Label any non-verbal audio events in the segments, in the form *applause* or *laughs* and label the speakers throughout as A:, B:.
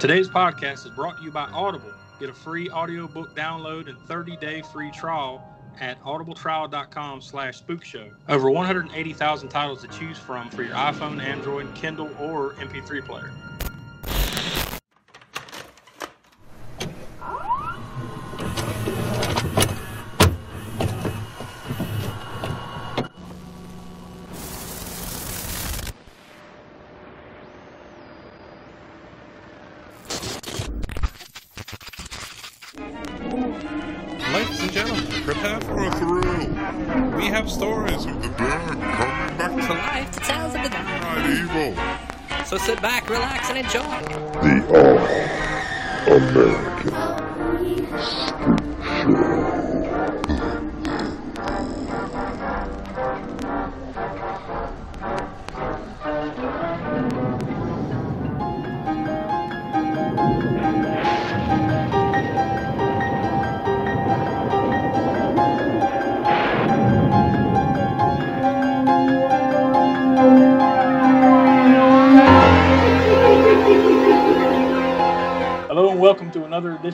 A: Today's podcast is brought to you by Audible. Get a free audiobook download and 30-day free trial at audibletrial.com slash spookshow. Over 180,000 titles to choose from for your iPhone, Android, Kindle, or MP3 player.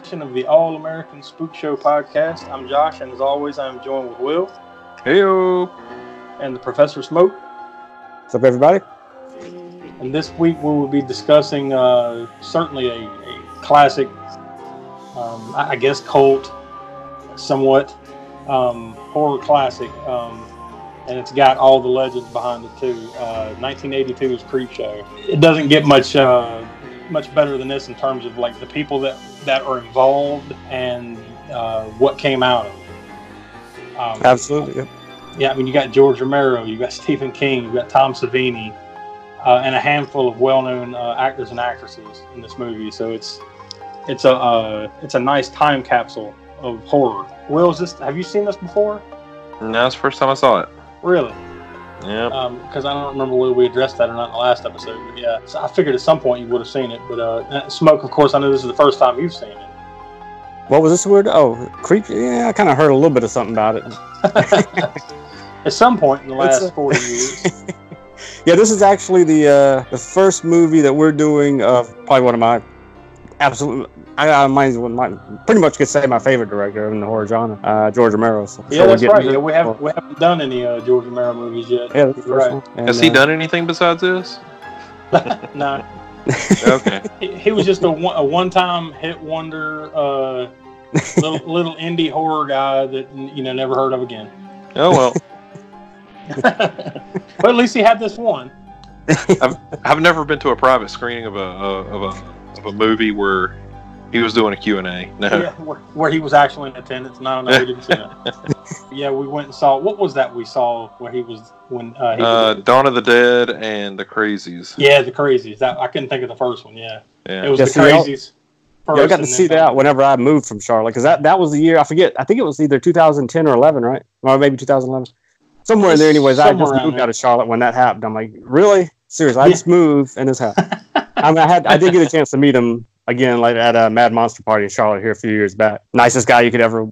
A: Edition of the All American Spook Show podcast. I'm Josh, and as always, I'm joined with Will
B: Heyo.
A: and the Professor Smoke.
C: What's up, everybody?
A: And this week we will be discussing uh, certainly a, a classic, um, I I guess, cult, somewhat um, horror classic. Um, and it's got all the legends behind it too. Uh, 1982's Creepshow. It doesn't get much uh, much better than this in terms of like the people that that are involved and uh, what came out of it. Um,
C: Absolutely. Yep.
A: yeah, I mean, you got George Romero, you got Stephen King, you got Tom Savini, uh, and a handful of well-known uh, actors and actresses in this movie. So it's it's a uh, it's a nice time capsule of horror. Will, is this? Have you seen this before?
B: No, it's the first time I saw it.
A: Really?
B: Yeah.
A: Because I don't remember whether we addressed that or not in the last episode. But yeah, so I figured at some point you would have seen it. But uh, Smoke, of course, I know this is the first time you've seen it.
C: What was this word? Oh, creep. Yeah, I kind of heard a little bit of something about it. *laughs*
A: at some point in the last
C: a-
A: 40 years. *laughs*
C: Yeah, this is actually the uh, the first movie that we're doing of probably one of my absolute. I, I might, might pretty much could say my favorite director in the horror genre, uh, George Romero. So,
A: Yeah,
C: so
A: that's right.
C: to-
A: Yeah, we haven't we haven't done any uh, George Romero movies yet.
C: Yeah, that's the
A: You're
C: first
A: right.
C: And,
B: Has he
C: uh,
B: done anything besides this? *laughs*
A: no, *laughs*
B: Okay. *laughs*
A: he, he was just a one, a one-time hit wonder, uh, little little indie horror guy that you know never heard of again.
B: Oh well.
A: but at least he had this one.
B: I've never been to a private screening of a of a of a movie where he was doing a Q and A. No. *laughs*
A: Yeah, where, where he was actually in attendance. No, no, we didn't see that. *laughs* yeah, we went and saw. What was that we saw where he was when uh, he
B: Uh,
A: was,
B: Dawn of the Dead and the Crazies.
A: Yeah, the Crazies. That I couldn't think of the first one. Yeah, it was
C: Yeah,
A: the
C: see, y'all-
A: Crazies.
C: Yeah, I got to see that whenever I moved from Charlotte because that, that was the year I forget. I think it was either 2010 or 11, right? Or maybe 2011. Somewhere in there, anyways. I just moved
A: there.
C: out of Charlotte when that happened. I'm like, really? Seriously, I
A: Yeah.
C: just moved and this happened. I, mean, I had I did get a chance to meet him again, like at a Mad Monster party in Charlotte here a few years back. Nicest guy you could ever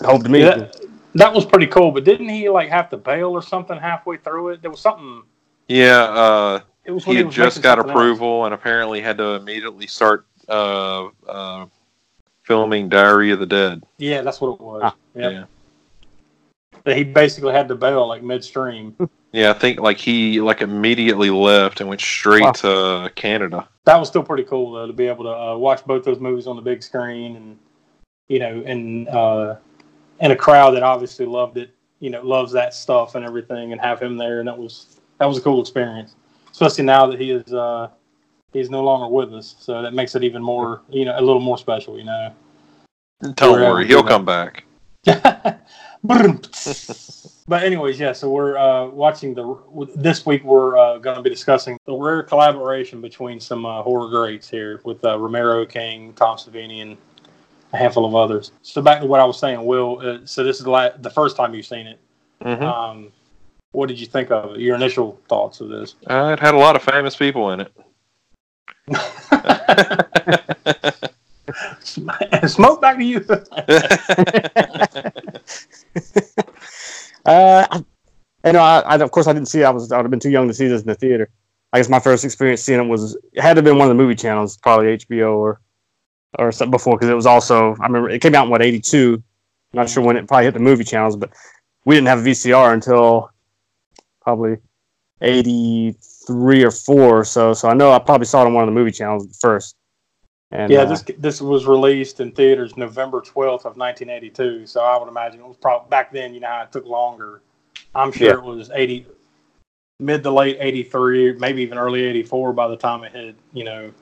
C: hope to meet.
A: Yeah, that, that was pretty cool. But didn't he like have to bail or something halfway through it? There was something.
B: Yeah. Uh,
A: It was when
B: he had
A: was
B: just got
A: something else.
B: approval and apparently had to immediately start uh, uh, filming Diary of the Dead.
A: Yeah, that's what it was.
C: Ah,
A: Yep.
B: Yeah.
A: That he basically had to bail like midstream. *laughs*
B: Yeah, I think like he like immediately left and went straight
C: Wow.
B: to Canada.
A: That was still pretty cool though to be able to uh, watch both those movies on the big screen and you know and uh, and a crowd that obviously loved it. You know, loves that stuff and everything, and have him there, and that was that was a cool experience. Especially now that he is uh, he's no longer with us, so that makes it even more you know a little more special. You know.
B: Don't worry, he'll come back. *laughs*
A: but anyways, yeah. So we're uh, watching the this week. We're uh, going to be discussing the rare collaboration between some uh, horror greats here with uh, Romero, King, Tom Savini, and a handful of others. So back to what I was saying, Will. Uh, so this is the, la- the first time you've seen it.
B: hmm
A: Um, what did you think of it? Your initial thoughts of this?
B: Uh, it had a lot of famous people in it. *laughs*
A: Smoke back to you. *laughs* *laughs* *laughs*
C: Uh, I, you know, I, I of course I didn't see. it. I was I would have been too young to see this in the theater. I guess my first experience seeing it was it had to have been one of the movie channels, probably HBO or or something before because it was also I remember it came out in what eighty two. Not sure when it probably hit the movie channels, but we didn't have a VCR until probably eighty three or four or so. So I know I probably saw it on one of the movie channels first. And,
A: yeah,
C: uh,
A: this this was released in theaters November twelfth of nineteen eighty two. So I would imagine it was probably back then. You know it took longer. I'm sure
C: Yeah.
A: it was eighty, mid to late eighty three, maybe even early eighty four by the time it hit. You know,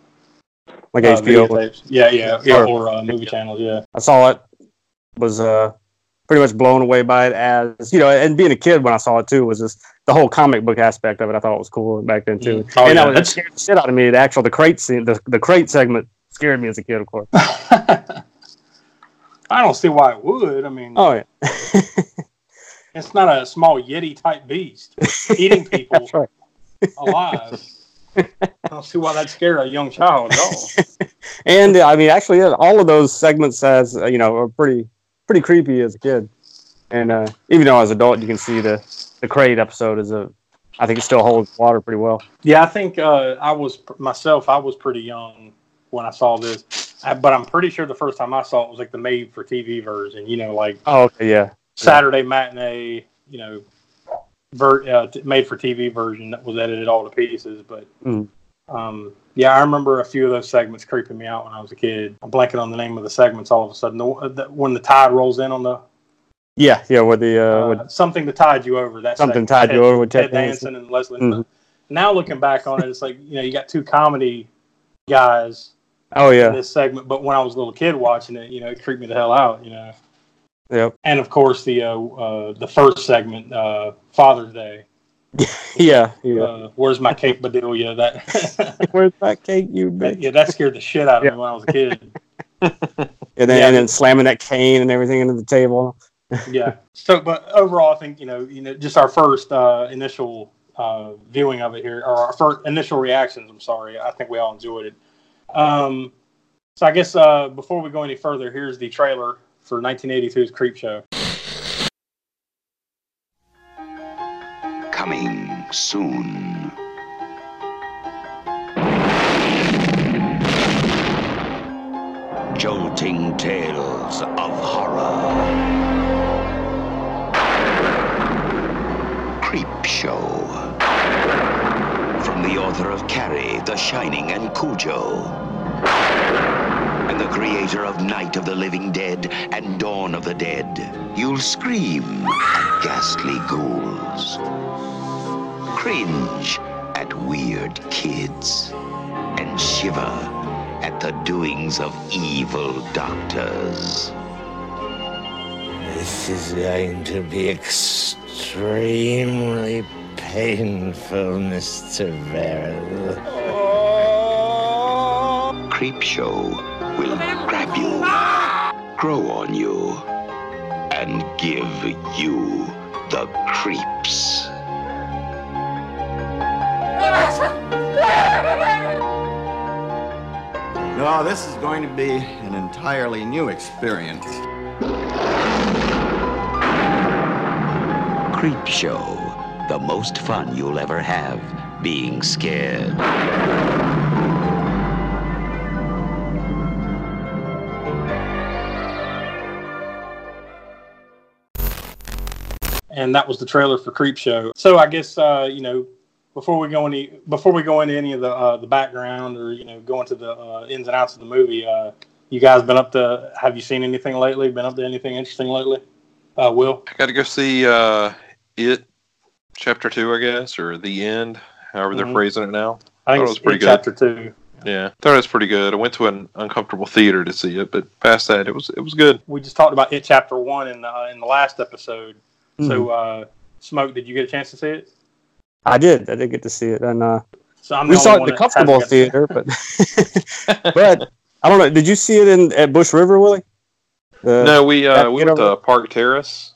C: like
A: uh,
C: HBO.
A: Yeah, yeah, yeah,
C: Or-
A: or uh, movie channels. Yeah,
C: I saw it, was uh, pretty much blown away by it as you know, and being a kid when I saw it too was just the whole comic book aspect of it. I thought it was cool back then too,
A: Oh,
C: and
A: yeah,
C: that, was, that
A: that's-
C: scared the shit out of me. The actual the crate scene, the, the crate segment scared me as a kid, of course. *laughs*
A: I don't see why it would. I mean,
C: Oh yeah, *laughs*
A: it's not a small yeti type beast eating *laughs* people
C: right.
A: alive. I don't see why that scared a young child at all.
C: And uh, I mean, actually, yeah, all of those segments as uh, you know are pretty pretty creepy as a kid, and uh, even though as an adult you can see the the crate episode is a, I think it still holds water pretty well.
A: Yeah, I think uh, I was myself. I was pretty young when I saw this, I, but I'm pretty sure the first time I saw it was like the made for TV version. You know, like
C: Oh okay, yeah,
A: Saturday matinee. You know, ver- uh, t- made for TV version that was edited all to pieces. But
C: Mhm.
A: um, yeah, I remember a few of those segments creeping me out when I was a kid. I'm blanking on the name of the segments. All of a sudden, the, the, when the tide rolls in on the
C: yeah, yeah. With the uh,
A: uh, something to tide you over. That
C: Something
A: segment.
C: Tide You Over with Ted
A: Ted Danson and Leslie.
C: Mhm.
A: Now looking back on it, it's like you know you got two comedy guys
C: oh yeah,
A: this segment, but when I was a little kid watching it, you know, it creeped me the hell out. You know,
C: yep,
A: and of course the uh, uh, the first segment, uh, Father's Day. *laughs*
C: yeah, yeah.
A: Uh, Where's my cake, Bedelia? *laughs* That *laughs*
C: Where's that cake, you bitch?
A: yeah, that scared the shit out of
C: Yeah.
A: me when I was a kid.
C: And then,
A: Yeah.
C: and then slamming that cane and everything into the table.
A: yeah. So, but overall, I think you know, you know, just our first uh, initial uh, viewing of it here, or our first initial reactions. I'm sorry. I think we all enjoyed it. Um, so, I guess uh, before we go any further, here's the trailer for 1982's Creep Show.
D: Coming soon. Jolting tales of horror. Creep Show. From the author of Carrie, The Shining, and Cujo. And the creator of Night of the Living Dead and Dawn of the Dead. You'll scream at ghastly ghouls cringe at weird kids, and shiver at the doings of evil doctors.
E: This is going to be extremely painful, Mr. Verrill.
D: Creep Show will grab you, grow on you, and give you the creeps.
F: No, this is going to be an entirely new experience.
D: Creep Show, the most fun you'll ever have being scared.
A: And that was the trailer for Creep Show. So I guess uh, you know before we go any before we go into any of the uh, the background or you know go into the uh, ins and outs of the movie, uh, you guys been up to? Have you seen anything lately? Been up to anything interesting lately? Uh, Will?
B: I got to go see uh, it, chapter two, I guess, or the end, however they're
A: Mhm.
B: phrasing it now.
A: I think
B: Thought it
A: it's
B: was pretty good.
A: chapter two.
B: Yeah, thought it was pretty good. I went to an uncomfortable theater to see it, but past that, it was it was good.
A: We just talked about it chapter one in the in the last episode. So
C: Mm-hmm.
A: uh, Smoke, did you get a chance to see it?
C: I did. I did get to see it, and uh,
A: So I'm
C: we saw it in the comfortable
A: got to see it.
C: theater, but *laughs* but I don't know. Did you see it in at Bush River, Willie? The-
B: no, we uh, we went
C: over-
B: to Park Terrace.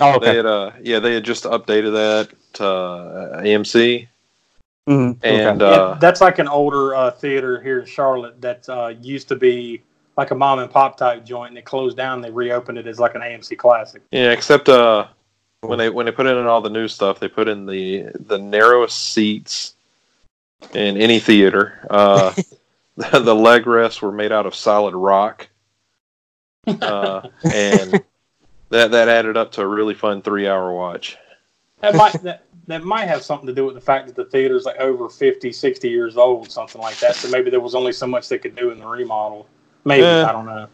C: Oh,
B: They
C: okay.
B: had uh, yeah, they had just updated that uh, AMC,
C: Mhm, okay.
B: and
A: Yeah,
B: uh,
A: that's like an older uh, theater here in Charlotte that uh, used to be like a mom and pop type joint, and it closed down. They reopened it as like an AMC classic.
B: yeah, except uh, when they when they put in all the new stuff, they put in the the narrowest seats in any theater. Uh, *laughs* *laughs* the leg rests were made out of solid rock, uh, and that that added up to a really fun three hour watch.
A: That might that, that might have something to do with the fact that the theater's like over 50, 60 years old, something like that. So maybe there was only so much they could do in the remodel. Maybe
B: Eh.
A: I don't know.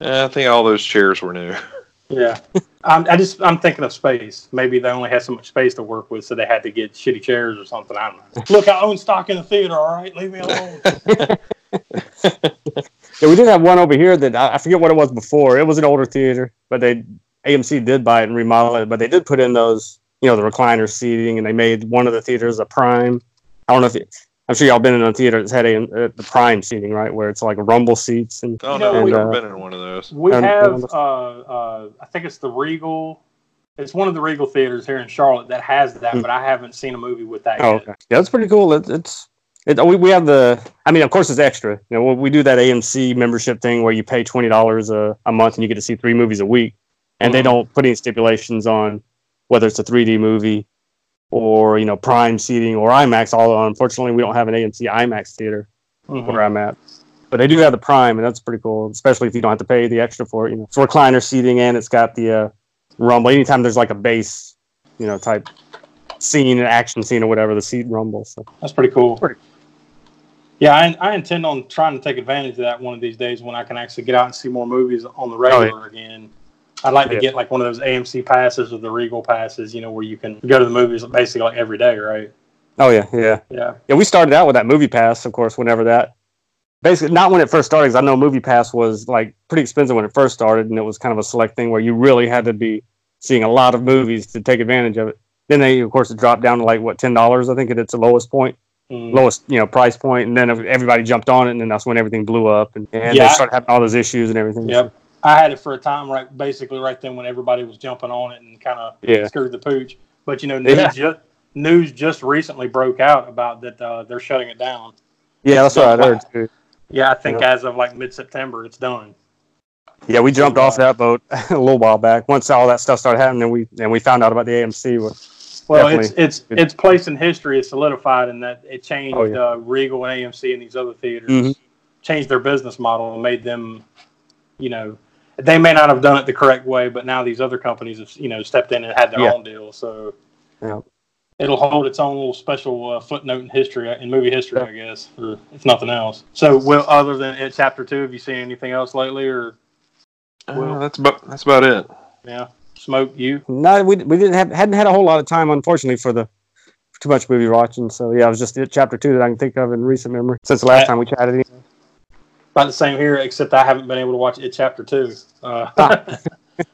B: Yeah, I think all those chairs were new. *laughs*
A: Yeah, I'm, I just I'm thinking of space. Maybe they only had so much space to work with, so they had to get shitty chairs or something. I don't know. *laughs* Look, I own stock in the theater. All right, leave me alone. *laughs*
C: Yeah, we did have one over here that I I forget what it was before. It was an older theater, but they AMC did buy it and remodel it. But they did put in those, you know, the recliner seating, and they made one of the theaters a prime. I don't know if it, I'm sure y'all been in a theater that's had a, uh, the prime seating, right, where it's like rumble seats and
B: Oh no,
A: know,
B: we've never
C: uh,
B: been in one of those.
A: We
C: Um,
A: have, uh, uh, I think it's the Regal. It's one of the Regal theaters here in Charlotte that has that,
C: Hmm.
A: but I haven't seen a movie with that
C: Oh,
A: yet.
C: okay. Yeah, that's pretty cool. It, it's it, we, we have the. I mean, of course, it's extra. You know, we- we do that AMC membership thing where you pay twenty dollars a a month and you get to see three movies a week, and they
A: Mhm.
C: don't put any stipulations on whether it's a three D movie or you know Prime seating or IMAX. Although unfortunately, we don't have an AMC IMAX theater
A: Mhm.
C: where I'm at. But they do have the Prime, and that's pretty cool, especially if you don't have to pay the extra for it. You know, it's recliner seating, and it's got the uh, rumble. Anytime there's like a bass, you know, type scene, an action scene or whatever, the seat rumbles. So.
A: That's pretty cool.
C: Pretty-
A: Yeah, I, I intend on trying to take advantage of that one of these days when I can actually get out and see more movies on the regular again. I'd like to
C: Yeah.
A: get like one of those AMC passes or the Regal passes, you know, where you can go to the movies basically like every day, right?
C: Oh yeah, yeah,
A: Yeah.
C: yeah. We started out with that movie pass, of course. Whenever that, basically, not when it first started, because I know movie pass was like pretty expensive when it first started, and it was kind of a select thing where you really had to be seeing a lot of movies to take advantage of it. Then they, of course, it dropped down to like what ten dollars, I think, at its the lowest point,
A: Mm.
C: lowest you know price point, and then everybody jumped on it, and then that's when everything blew up, and, and
A: Yeah.
C: they started having all those issues and everything.
A: Yep. I had it for a time, right? Basically, right then when everybody was jumping on it and kind of
C: Yeah.
A: screwed the pooch. But you know, news,
C: Yeah.
A: just, news just recently broke out about that uh, they're shutting it down.
C: Yeah, that's what I heard too.
A: Yeah, I think
C: Yeah.
A: as of like mid September, it's done.
C: Yeah, we jumped off that boat *laughs* a little while back. Once all that stuff started happening, and we and we found out about the AMC. Well,
A: it's it's its place in history is solidified in that it changed
C: Oh, yeah.
A: uh, Regal and AMC and these other theaters
C: Mhm.
A: changed their business model and made them, you know, they may not have done it the correct way, but now these other companies have you know stepped in and had their
C: Yeah.
A: own deal. So
C: Yeah.
A: it'll hold its own little special uh, footnote in history in movie history, I guess, or if nothing else. So, well, other than it, chapter two, have you seen anything else lately, or
B: Uh, that's about that's about it.
A: yeah, smoke you?
C: No, we, we didn't have hadn't had a whole lot of time, unfortunately, for the too much movie watching. So yeah, it was just chapter two that I can think of in recent memory since the last
A: I-
C: time we chatted.
A: About the same here, except I haven't been able to watch it chapter two. Uh, *laughs*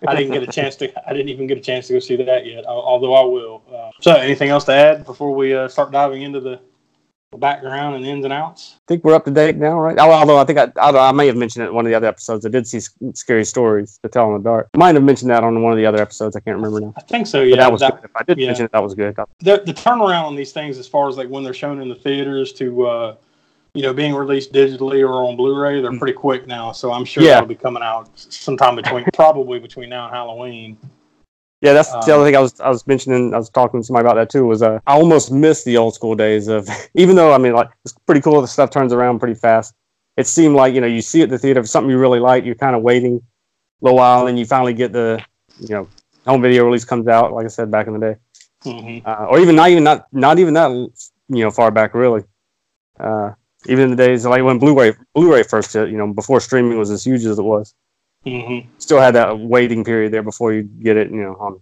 A: I didn't get a chance to. I didn't even get a chance to go see that yet. Although I will. Uh, so, anything else to add before we uh, start diving into the, the background and ins and outs?
C: I think we're up to date now, right? Although I think I, although I may have mentioned it in one of the other episodes. I did see scary stories to tell in the dark. Might have mentioned that on one of the other episodes. I can't remember now.
A: I think so.
C: But
A: Yeah,
C: that was
A: that-
C: good. If I did
A: yeah.
C: mention it, that was good.
A: the, the turnaround on these things, as far as like when they're shown in the theaters to, uh, you know, being released digitally or on Blu-ray, they're pretty quick now. So I'm sure
C: Mm. Yeah.
A: that'll be coming out sometime between, *laughs* probably between now and Halloween.
C: Yeah, that's the
A: Um,
C: other thing I was I was mentioning. I was talking to somebody about that too. Was uh, I almost miss the old school days of *laughs* even though I mean like it's pretty cool. The stuff turns around pretty fast. It seemed like you know you see it at the theater. If something you really like, you're kind of waiting a little while, and you finally get the you know home video release comes out. Like I said back in the day,
A: hmm
C: uh, or even not even not not even that you know far back really. Uh, even in the days like when Blu-ray Blu-ray first hit, you know before streaming was as huge as it was
A: hmm
C: still had that waiting period there before you get it, you know, on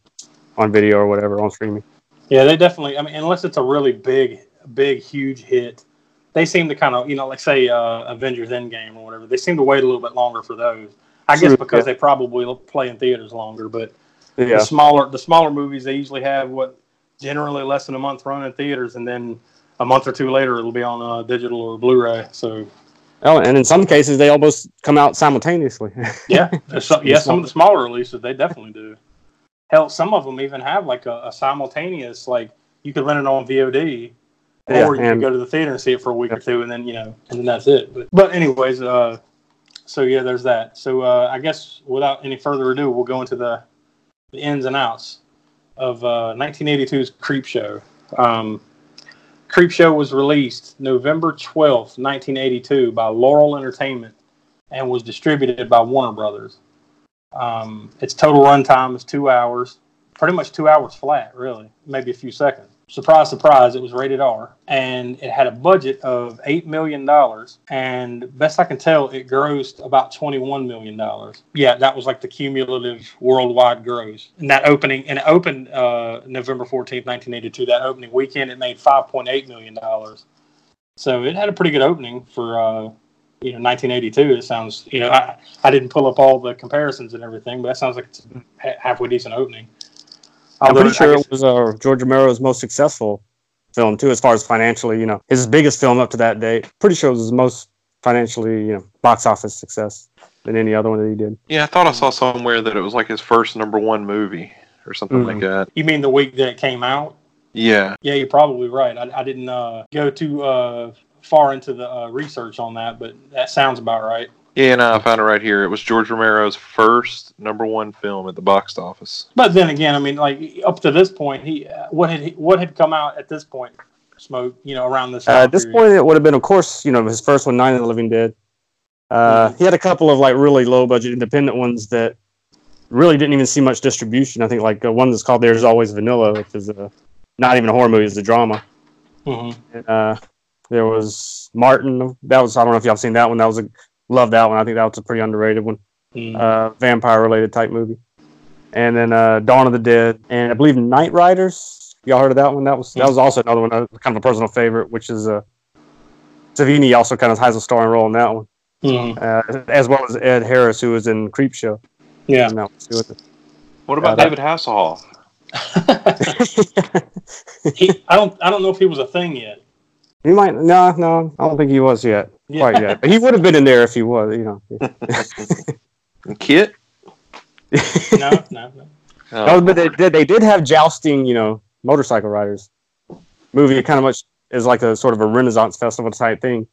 C: on video or whatever on streaming.
A: Yeah, they definitely. I mean, unless it's a really big, big, huge hit, they seem to kind of, you know, like say uh, Avengers Endgame or whatever. They seem to wait a little bit longer for those. I guess because
C: yeah.
A: they probably play in theaters longer. But
C: Yeah,
A: the smaller, the smaller movies, they usually have what generally less than a month run in theaters, and then a month or two later it'll be on uh, digital or Blu-ray. So
C: oh, and in some cases they almost come out simultaneously. *laughs*
A: yeah, some, yeah, some of the smaller releases they definitely do. Hell, some of them even have like a, a simultaneous, like you could rent it on VOD,
C: Yeah,
A: or you could go to the theater and see it for a week or two, and then you know, and then that's it. But but anyways, uh, so yeah, there's that. So uh, I guess without any further ado, we'll go into the, the ins and outs of uh, 1982's Creep Show. Um, Creepshow was released November 12th, 1982 by Laurel Entertainment and was distributed by Warner Brothers. Um, its total runtime is two hours, pretty much two hours flat, really, maybe a few seconds. Surprise, surprise, it was rated R, and it had a budget of $8 million. And best I can tell, it grossed about $21 million. Yeah, that was like the cumulative worldwide gross. And that opening, and it opened uh, November 14th, 1982. That opening weekend, it made $5.8 million. So it had a pretty good opening for uh, you know 1982. It sounds you know I, I didn't pull up all the comparisons and everything, but that sounds like it's a halfway decent opening.
C: I'm pretty sure
A: guess-
C: it was uh, George Romero's most successful film too, as far as financially. You know, his biggest film up to that date. Pretty sure it was his most financially, you know, box office success than any other one that he did.
B: Yeah, I thought I saw somewhere that it was like his first number one movie or something like that.
A: You mean the week that it came out?
B: Yeah.
A: Yeah, you're probably right. I, I didn't uh, go too uh, far into the uh, research on that, but that sounds about right.
B: Yeah, no, I found it right here. It was George Romero's first number one film at the box office.
A: But then again, I mean, like up to this point, he uh, what had he, what had come out at this point? Smoke, you know, around this.
C: Uh, at this
A: period?
C: point, it would have been, of course, you know, his first one, Night of the Living Dead. Uh, He had a couple of like really low budget independent ones that really didn't even see much distribution. I think like uh, one that's called "There's Always Vanilla," which is a, not even a horror movie; it's a drama.
A: Mhm.
C: And, uh, there was Martin. That was I don't know if y'all seen that one. That was a love that one. I think that was a pretty underrated one.
A: Mhm.
C: Uh, vampire related type movie. And then uh, Dawn of the Dead, and I believe Knightriders. Y'all heard of that one? That was that was also another one, uh, kind of a personal favorite, which is uh, Savini also kind of has a starring role in that one, uh, as well as Ed Harris, who was in Creepshow.
A: Yeah.
C: And that was too.
B: What about
C: Yeah,
B: David Hasselhoff? *laughs* *laughs*
A: he, I don't I don't know if he was a thing yet.
C: He might no, no, I don't think he was yet,
A: Yeah.
C: quite yet. But he would have been in there if he was, you know. *laughs*
B: Kit? *laughs*
A: No, no, no.
B: Oh,
C: No, but they did. They did have jousting, you know, motorcycle riders. Movie kind of much is like a sort of a Renaissance festival type thing,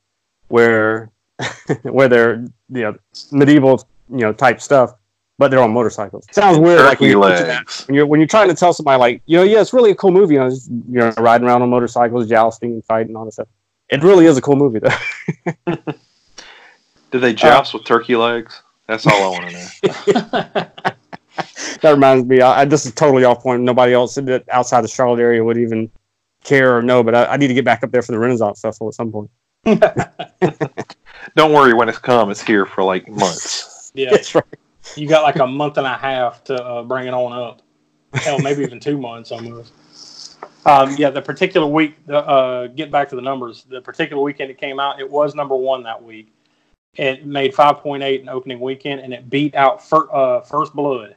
C: where *laughs* where they're you know medieval you know type stuff, but they're on motorcycles. Sounds weird, like when you're, picturing that-
B: legs.
C: when you're when you're trying to tell somebody like you know yeah it's really a cool movie you know just, you know riding around on motorcycles jousting and fighting all this stuff. It really is a cool movie though. *laughs*
B: Did they joust with turkey legs? That's all I want to know. *laughs*
C: that reminds me, I, I, this is totally off point. Nobody else that outside the Charlotte area would even care or know, but I, I need to get back up there for the Renaissance Festival at some point. *laughs*
B: Don't worry, when it's come, it's here for like months.
A: Yeah,
C: That's right.
A: You got like a month and a half to uh, bring it on up. Hell, maybe even two months almost. Um, yeah, the particular week. Uh, get back to the numbers. The particular weekend it came out, it was number one that week. It made 5.8 in opening weekend, and it beat out fir- uh, First Blood,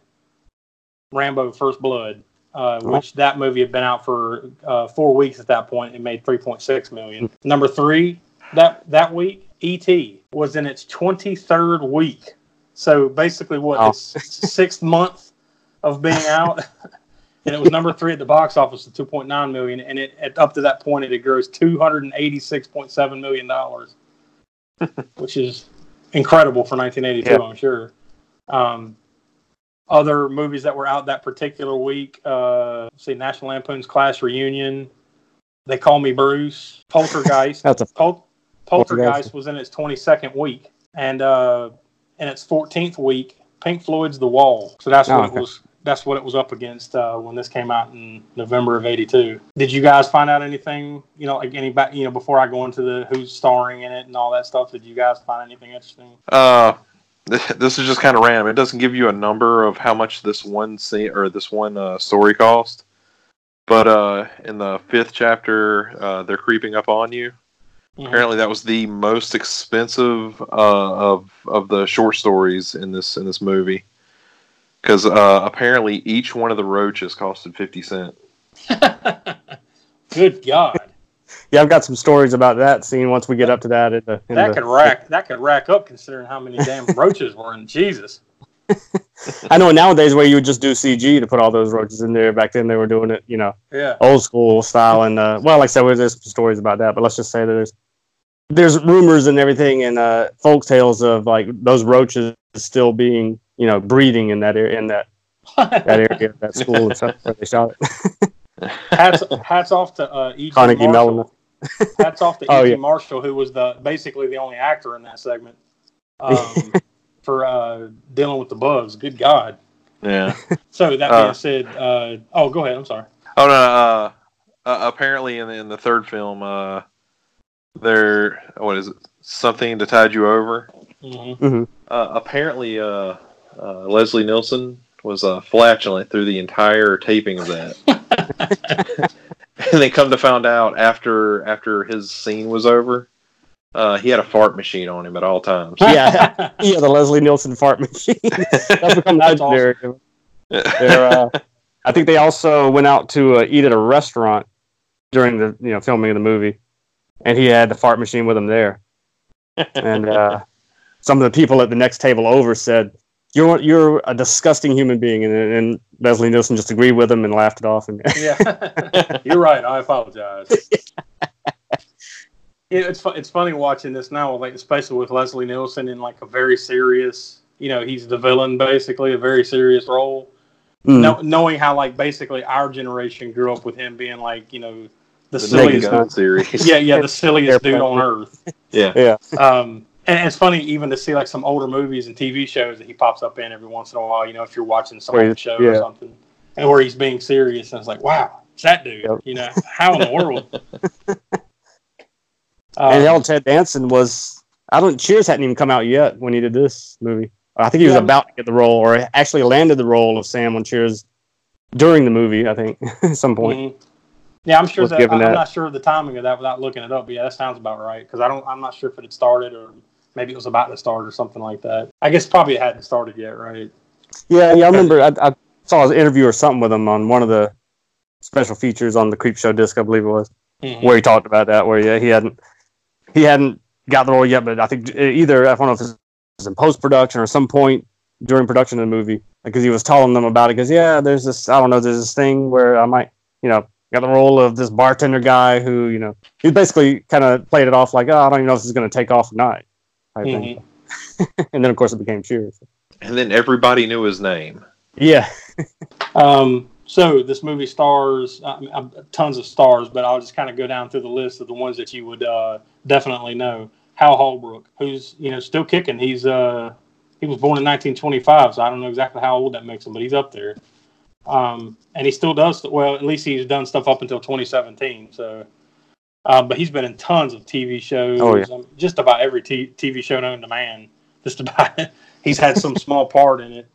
A: Rambo First Blood, uh, which that movie had been out for uh, four weeks at that point. It made 3.6 million. Number three that that week, E.T. was in its 23rd week. So basically, what its sixth month of being out, *laughs* and it was number three at the box office at 2.9 million, and it at, up to that point it had grossed 286.7 million dollars, *laughs* which is incredible for 1982,
C: Yeah.
A: I'm sure. Um, other movies that were out that particular week, uh, see, National Lampoon's Class Reunion, They Call Me Bruce, Poltergeist. *laughs*
C: That's a
A: Pol- Poltergeist
C: Poltergeist.
A: was in its 22nd week, and uh, in its 14th week, Pink Floyd's The Wall. So that's
C: Oh,
A: what
C: okay.
A: it was. That's what it was up against uh, when this came out in November of '82. Did you guys find out anything? You know, like any back, you know, before I go into the who's starring in it and all that stuff. Did you guys find anything interesting?
B: Uh, this is just kind of random. It doesn't give you a number of how much this one scene or this one uh, story cost. But uh, in the fifth chapter, uh, they're creeping up on you.
A: Mhm.
B: Apparently, that was the most expensive uh, of of the short stories in this in this movie. Because uh, apparently, each one of the roaches costed fifty cent. *laughs*
A: Good God,
C: yeah. I've got some stories about that scene once we get up to that. In the, in
A: that
C: the-
A: could rack. That could rack up considering how many damn *laughs* roaches were in Jesus. *laughs*
C: I know nowadays where you would just do CG to put all those roaches in there. Back then they were doing it, you know,
A: Yeah.
C: old school style. And uh, well, like I said, there's some stories about that. But let's just say that there's there's rumors and everything and uh, folk tales of like those roaches still being, you know, breeding in that area in that that *laughs* area, that school and stuff where they shot it. *laughs*
A: hats hats off to uh, E.G.
C: Carnegie
A: Marshall.
C: Mellon.
A: hats off to *laughs*
C: Oh,
A: E.G.
C: yeah.
A: Marshall, who was the basically the only actor in that segment um, for uh, dealing with the bugs. Good God!
B: Yeah.
A: So that
B: Uh.
A: being said, uh, oh, go ahead. I'm sorry.
B: Oh no. Uh, uh, apparently, in the, in the third film, there what is it? Something to tide you over.
A: hmm
B: Uh, apparently, uh, uh, Leslie Nielsen was uh, flatulent through the entire taping of that, *laughs* and they come to find out after after his scene was over, uh, he had a fart machine on him at all times.
C: Yeah, yeah, the Leslie Nielsen fart machine. *laughs* That's become
A: That's
C: legendary. They're, uh, I think they also went out to uh, eat at a restaurant during the you know filming of the movie, and he had the fart machine with him there. And uh, some of the people at the next table over said, "You're you're a disgusting human being," and, and Leslie Nielsen just agreed with him and laughed it off. And *laughs*
A: yeah, *laughs* you're right. I apologize. *laughs* It's fu- it's funny watching this now, like especially with Leslie Nielsen in like a very serious, you know, he's the villain basically, a very serious role.
C: Mm.
A: Know, knowing how like basically our generation grew up with him being like, you know, the,
B: The Naked
A: silliest,
B: Gun series. *laughs*
A: yeah, yeah, the silliest dude on earth. *laughs*
B: Yeah.
C: yeah,
A: Um, and it's funny even to see like some older movies and TV shows that he pops up in every once in a while. You know, if you're watching some
C: Where
A: old
C: he's-
A: show or something, and where he's being serious, and it's like, wow, it's that dude.
C: Yep.
A: You know, how in the world? *laughs* Um,
C: and hell, Ted Danson was. I don't. Cheers hadn't even come out yet when he did this movie. I think he was
A: Yeah.
C: about to get the role, or actually landed the role of Sam on Cheers during the movie. I think at some point.
A: mhm. Yeah, I'm sure that I'm
C: that.
A: not sure of the timing of that without looking it up. But yeah, that sounds about right because I don't. I'm not sure if it had started or maybe it was about to start or something like that. I guess probably it hadn't started yet, right?
C: Yeah, yeah. I remember. I, I saw an interview or something with him on one of the special features on the Creep Show disc, I believe it was,
A: Mhm.
C: where he talked about that. Where yeah, he hadn't he hadn't got the role yet, but I think either I don't know if it was in post production or some point during production of the movie because he was telling them about it. Because yeah, there's this I don't know, there's this thing where I might you know got the role of this bartender guy who you know he basically kind of played it off like oh I don't even know if this is going to take off or not. Type thing. *laughs* and then of course it became Cheers.
B: And then everybody knew his name.
C: Yeah. *laughs*
A: Um, so this movie stars uh, uh, tons of stars, but I'll just kind of go down through the list of the ones that you would uh, definitely know. Hal Holbrook, who's you know still kicking. He's uh, he was born in 1925, so I don't know exactly how old that makes him, but he's up there. Um, and he still does well. At least he's done stuff up until 2017. So, um, but he's been in tons of TV shows.
C: Oh, yeah.
A: um, just about every t- TV show known to man. *laughs* Just about. he's had some small part in it.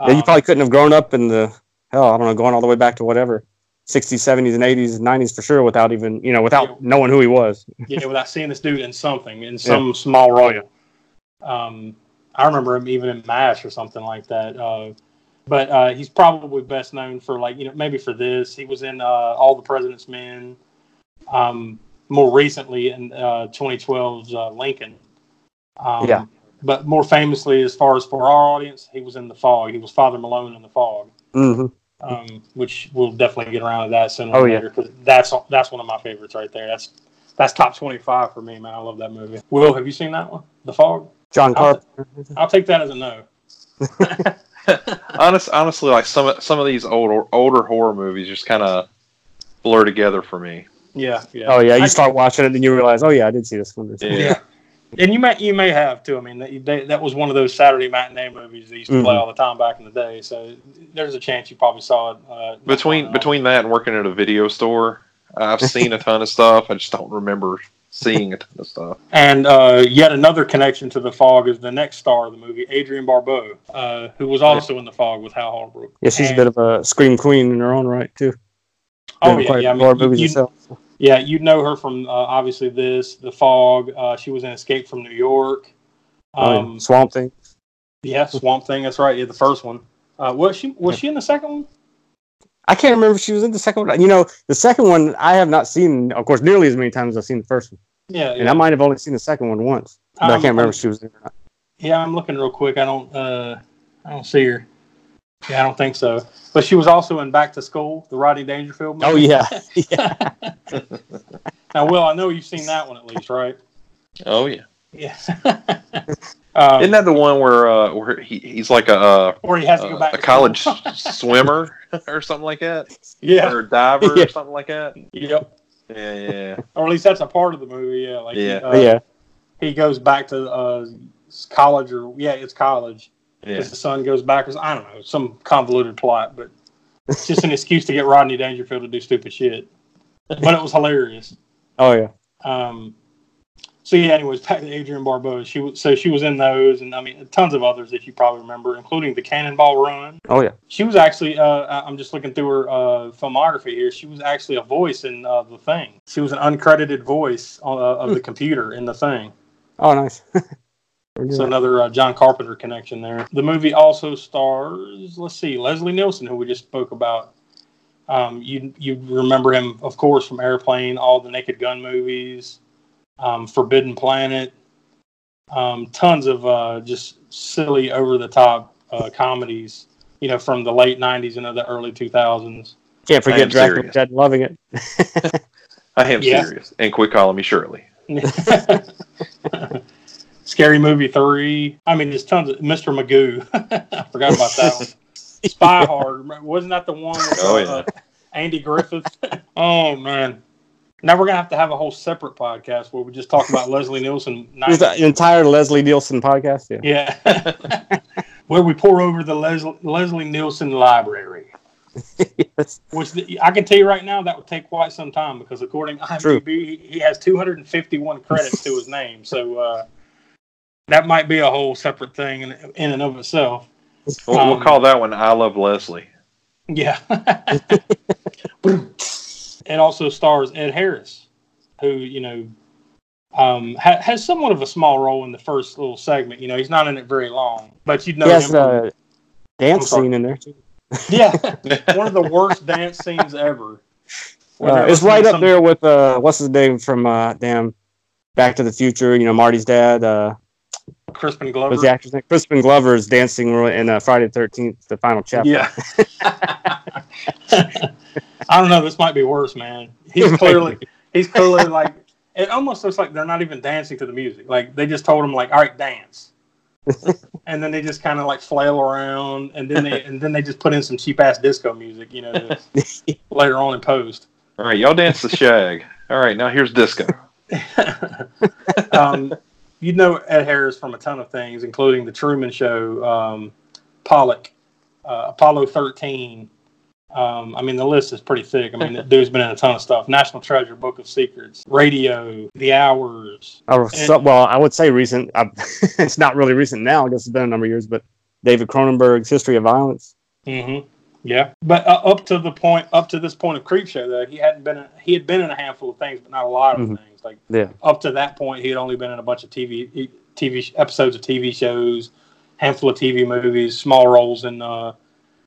C: Yeah, you
A: Um,
C: probably couldn't have grown up in the hell. I don't know, going all the way back to whatever, sixties, seventies, and eighties, nineties for sure, without even you know, without
A: Yeah.
C: knowing who he was. *laughs*
A: yeah, without seeing this dude in something, in some small role. Um, I remember him even in MASH or something like that. Uh, but uh, he's probably best known for like you know maybe for this. He was in uh, All the President's Men. Um, more recently in uh, 2012's uh, Lincoln. Um,
C: Yeah.
A: But more famously, as far as for our audience, he was in The Fog. He was Father Malone in The Fog.
C: Mm-hmm.
A: um, which we'll definitely get around to that sooner
C: Oh,
A: or later. Because that's that's one of my favorites right there. That's that's top twenty five for me, man. I love that movie. Will, have you seen that one, The Fog?
C: John
A: I'll- I'll take that as a no. *laughs* *laughs*
B: Honest, honestly, like some of- some of these older older horror movies just kind of blur together for me.
A: Yeah, yeah.
C: Oh yeah, you
A: I-
C: start watching it, then you realize, oh yeah, I did see this one.
B: Yeah.
A: Yeah. And you may you may have too. I mean, they, they, that was one of those Saturday matinee movies they used to play
C: Mhm.
A: all the time back in the day. So there's a chance you probably saw it. Uh,
B: Between between that and working at a video store, I've seen a ton of stuff. I just don't remember seeing a ton of stuff.
A: And uh, yet another connection to the fog is the next star of the movie, Adrienne Barbeau, uh, who was also in the fog with Hal Holbrook.
C: Yeah, she's a bit of a scream queen in her own right too.
A: Oh yeah, yeah. I
C: a horror
A: mean, you,
C: movies
A: you-
C: herself.
A: yeah, you'd know her from uh, obviously this, The Fog. Uh, she was in Escape from New York.
C: Oh, yeah.
A: Um,
C: Swamp Thing.
A: yeah, Swamp Thing. That's right. Yeah, the first one. Uh, was she was she in the second one?
C: I can't remember if she was in the second one. You know, the second one I have not seen, of course, nearly as many times as I've seen the first one,
A: Yeah,
C: and. I might have only seen the second one once, but I
A: Um,
C: can't remember
A: um,
C: if she was in or not.
A: Yeah, I'm looking real quick. I don't. Uh, I don't see her. Yeah, I don't think so. But she was also in Back to School, the Rodney Dangerfield movie.
C: Oh yeah, *laughs* yeah. *laughs*
A: Now, Will, I know you've seen that one at least, right?
B: Oh yeah,
A: Yeah. *laughs* um,
B: isn't that the one where uh, where he, he's like a uh,
A: where he has to go back
B: a
A: to
B: college swimmer *laughs* or something like that,
A: yeah.
B: or a diver
C: Yeah.
B: or something like that?
A: Yep.
B: Yeah, yeah,
A: or at least that's a part of the movie. Yeah, like
B: Yeah.
A: uh,
C: yeah.
A: he goes back to uh, college or yeah, it's college.
B: yeah.
A: because the son goes back, backwards. I don't know, some convoluted plot, but it's just an excuse to get Rodney Dangerfield to do stupid shit. But it was hilarious. *laughs*
C: Oh yeah.
A: Um, so yeah, anyways, back to Adrienne Barbeau. She was so she was in those, and I mean tons of others that you probably remember, including the Cannonball Run.
C: Oh yeah.
A: She was actually, uh, I'm just looking through her uh, filmography here. She was actually a voice in uh, the Thing. She was an uncredited voice on, uh, of the computer in the Thing.
C: Oh nice. *laughs*
A: So another uh, John Carpenter connection there. The movie also stars, let's see, Leslie Nielsen, who we just spoke about. Um, you you remember him, of course, from Airplane, all the Naked Gun movies, um, Forbidden Planet, um, tons of uh, just silly, over the top uh, comedies. You know, from the late '90s into the early 2000s.
C: Can't
B: I am
C: forget Dracula. Dead, loving it. *laughs*
B: I am
A: Yeah.
B: serious. And quit calling me Shirley. *laughs*
A: Scary Movie three. I mean, there's tons of Mr. Magoo. *laughs* I forgot about that one. Spy Hard. Wasn't that the one with
B: Oh,
A: uh,
B: yeah.
A: Andy Griffith? oh man. Now we're gonna have to have a whole separate podcast where we just talk about Leslie Nielsen. *laughs*
C: There's an entire Leslie Nielsen podcast. Yeah.
A: Yeah. *laughs* where we pour over the Leslie, Leslie Nielsen library. *laughs*
C: yes.
A: Which the, I can tell you right now, that would take quite some time because according to
C: True.
A: IMDb, he, he has 251 credits to his name. So uh, that might be a whole separate thing in, in and of itself.
B: We'll,
A: Um,
B: we'll call that one I Love Leslie.
A: Yeah. It also stars Ed Harris, who, you know, um, ha- has somewhat of a small role in the first little segment. You know, he's not in it very long, but you'd know
C: He has
A: him. from-
C: a dance scene in there too. *laughs*
A: yeah, *laughs* one of the worst dance scenes ever.
C: Uh, it's right up there with uh, what's his name from uh, damn Back to the Future. You know, Marty's dad. Uh,
A: Crispin
C: was the actor's name? Crispin Glover is dancing in uh, Friday the Thirteenth, the final chapter.
A: Yeah. *laughs* I don't know. This might be worse, man. He's clearly, he's clearly like, it almost looks like they're not even dancing to the music. Like they just told him, like, all right, dance, *laughs* and then they just kind of like flail around, and then they and then they just put in some cheap ass disco music, you know, to, *laughs* later on in post.
B: All right, y'all dance the shag. All right, now here's disco. *laughs*
A: um, you know Ed Harris from a ton of things, including the Truman Show, um, Pollock, uh, Apollo 13. Um, I mean, the list is pretty thick. I mean, the dude's been in a ton of stuff. National Treasure, Book of Secrets, Radio, The Hours.
C: Oh, so, well, I would say recent. I, *laughs* it's not really recent now. I guess it's been a number of years, but David Cronenberg's History of Violence.
A: hmm Yeah, but uh, up to the point, up to this point of Creepshow, though, he hadn't been. In, he had been in a handful of things, but not a lot of
C: Mhm.
A: things. Like
C: Yeah.
A: up to that point, he had only been in a bunch of TV TV episodes of TV shows, handful of TV movies, small roles in uh,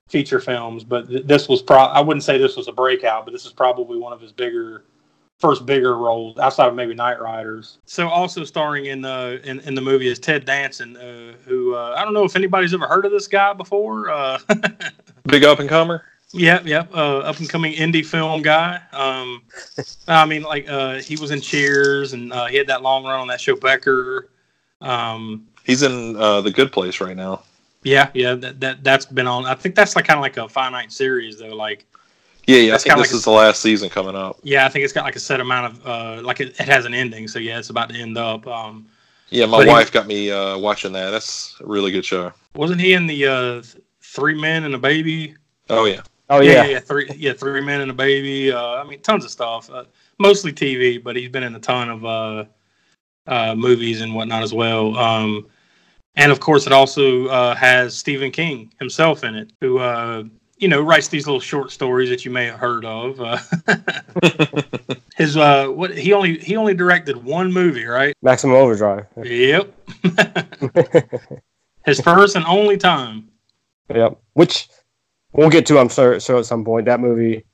A: feature films. But th- this was pro. I wouldn't say this was a breakout, but this is probably one of his bigger, first bigger roles outside of maybe Knightriders. So also starring in uh, in, in the movie is Ted Danson, uh, who uh, I don't know if anybody's ever heard of this guy before. Uh, *laughs*
B: Big up and comer.
A: Yep, yep. Uh, up and coming indie film guy. Um, I mean, like uh, he was in Cheers, and uh, he had that long run on that show Becker. Um,
B: He's in uh, the Good Place right now.
A: Yeah, yeah. That that that's been on. I think that's like kind of like a finite series though. Like,
B: Yeah, yeah. I think this
A: like a-
B: is the last season coming up.
A: yeah, I think it's got like a set amount of uh, like it, it has an ending. So yeah, it's about to end up. Um,
B: Yeah, my
A: But he-
B: wife got me uh, watching that. That's a really good show.
A: wasn't he in the uh, Three Men and a Baby?
B: Oh yeah,
C: Oh
A: yeah,
C: yeah,
A: yeah, yeah, three, yeah, three men and a baby. Uh, I mean, tons of stuff. Uh, mostly TV, but he's been in a ton of uh, uh, movies and whatnot as well. Um, and of course, it also uh, has Stephen King himself in it, who uh, you know writes these little short stories that you may have heard of. Uh, *laughs* his uh, what he only he only directed one movie, right?
C: Maximum Overdrive.
A: Yep. *laughs* His first and only time.
C: Yep. Which we'll get to, I'm sure, sure at some point. That movie,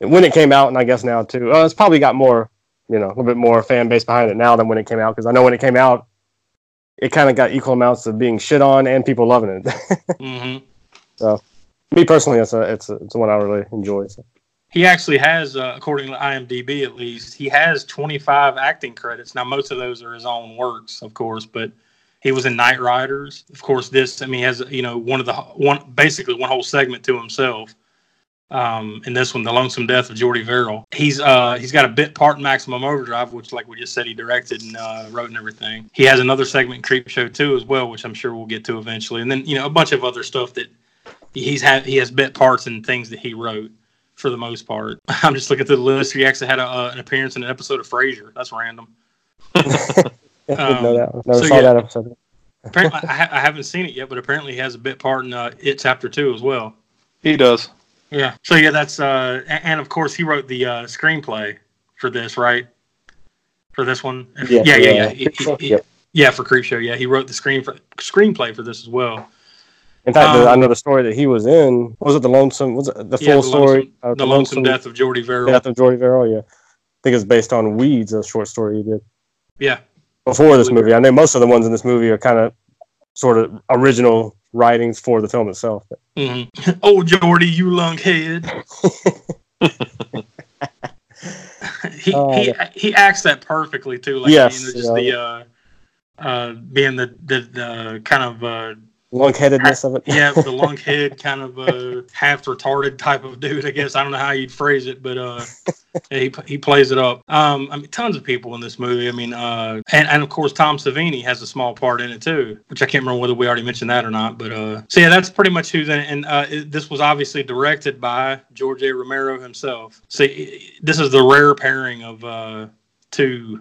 C: when it came out, and I guess now too, uh, it's probably got more, you know, a little bit more fan base behind it now than when it came out. Because I know when it came out, it kind of got equal amounts of being shit on and people loving it. *laughs*
A: hmm
C: so, me personally, it's a, it's a, it's one I really enjoy. So.
A: He actually has, uh, according to IMDb at least, he has 25 acting credits. Now, most of those are his own works, of course, but he was in Knightriders. Of course, this, I mean, he has, you know, one of the, one, basically one whole segment to himself. Um, in this one, The Lonesome Death of Jordy Verrill. He's uh, he's got a bit part in Maximum Overdrive, which, like we just said, he directed and uh, wrote and everything. He has another segment in Creep Show too, as well, which I'm sure we'll get to eventually. And then you know a bunch of other stuff that he's had. He has bit parts and things that he wrote for the most part. *laughs* I'm just looking through the list. He actually had a, uh, an appearance in an episode of Frasier. That's random. *laughs*
C: I know that. Never
A: so
C: saw
A: yeah.
C: that episode. *laughs*
A: Apparently, I, ha- I haven't seen it yet, but apparently he has a bit part in uh, It Chapter Two as well.
B: He does.
A: Yeah. So yeah, that's uh, and of course he wrote the uh, screenplay for this, right? For this one.
C: Yeah,
A: yeah, yeah.
C: yeah.
A: yeah. He- he- he- yeah, for Creep Show. Yeah, he wrote the screen for, screenplay for this as well.
C: In fact,
A: Um,
C: I know the story that he was in. Was it the lonesome? Was it the full
A: Yeah, the
C: story?
A: Lonesome-
C: of
A: the Lonesome Death of Jordy Verrill.
C: Death of Jordy Verrill. Yeah, I think it's based on Weeds, a short story he did
A: Yeah.
C: before this movie. I know most of the ones in this movie are kind of sort of original writings for the film itself.
A: hmm Oh, Jordy, you lunkhead. *laughs* he he he acts that perfectly too. Like
C: Yes,
A: you know, just
C: yeah.
A: the uh, uh, being the the, the kind of uh,
C: Lunkheadedness of it.
A: yeah, the *laughs* lunkhead kind of uh, half retarded type of dude. I guess I don't know how you'd phrase it, but uh, *laughs* he he plays it up. Um, I mean, tons of people in this movie. I mean, uh, and and of course Tom Savini has a small part in it too, which I can't remember whether we already mentioned that or not. But uh, so yeah, that's pretty much who's in it. And uh, it, this was obviously directed by George A. Romero himself. See, this is the rare pairing of uh, two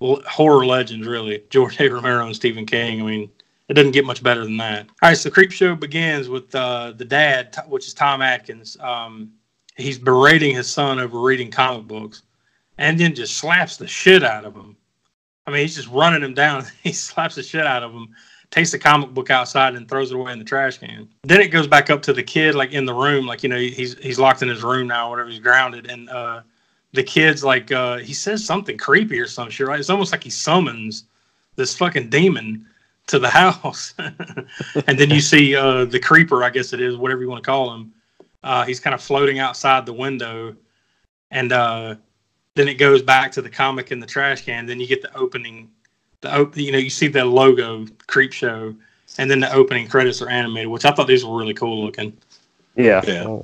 A: horror legends, really, George A. Romero and Stephen King. I mean. It doesn't get much better than that. All right, so Creep Show begins with uh, the dad, which is Tom Atkins. Um, he's berating his son over reading comic books, and then just slaps the shit out of him. I mean, he's just running him down. *laughs* he slaps the shit out of him, takes the comic book outside, and throws it away in the trash can. Then it goes back up to the kid, like in the room, like you know, he's he's locked in his room now, whatever. He's grounded, and uh, the kid's like, uh, he says something creepy or some shit. Right? It's almost like he summons this fucking demon to the house. *laughs* and then you see uh, the creeper, I guess it is, whatever you want to call him. Uh, he's kind of floating outside the window. And uh, then it goes back to the comic in the trash can. Then you get the opening, the op- you know, you see the logo, Creep Show, and then the opening credits are animated, which I thought these were really cool looking.
C: Yeah.
B: Yeah.
C: Uh,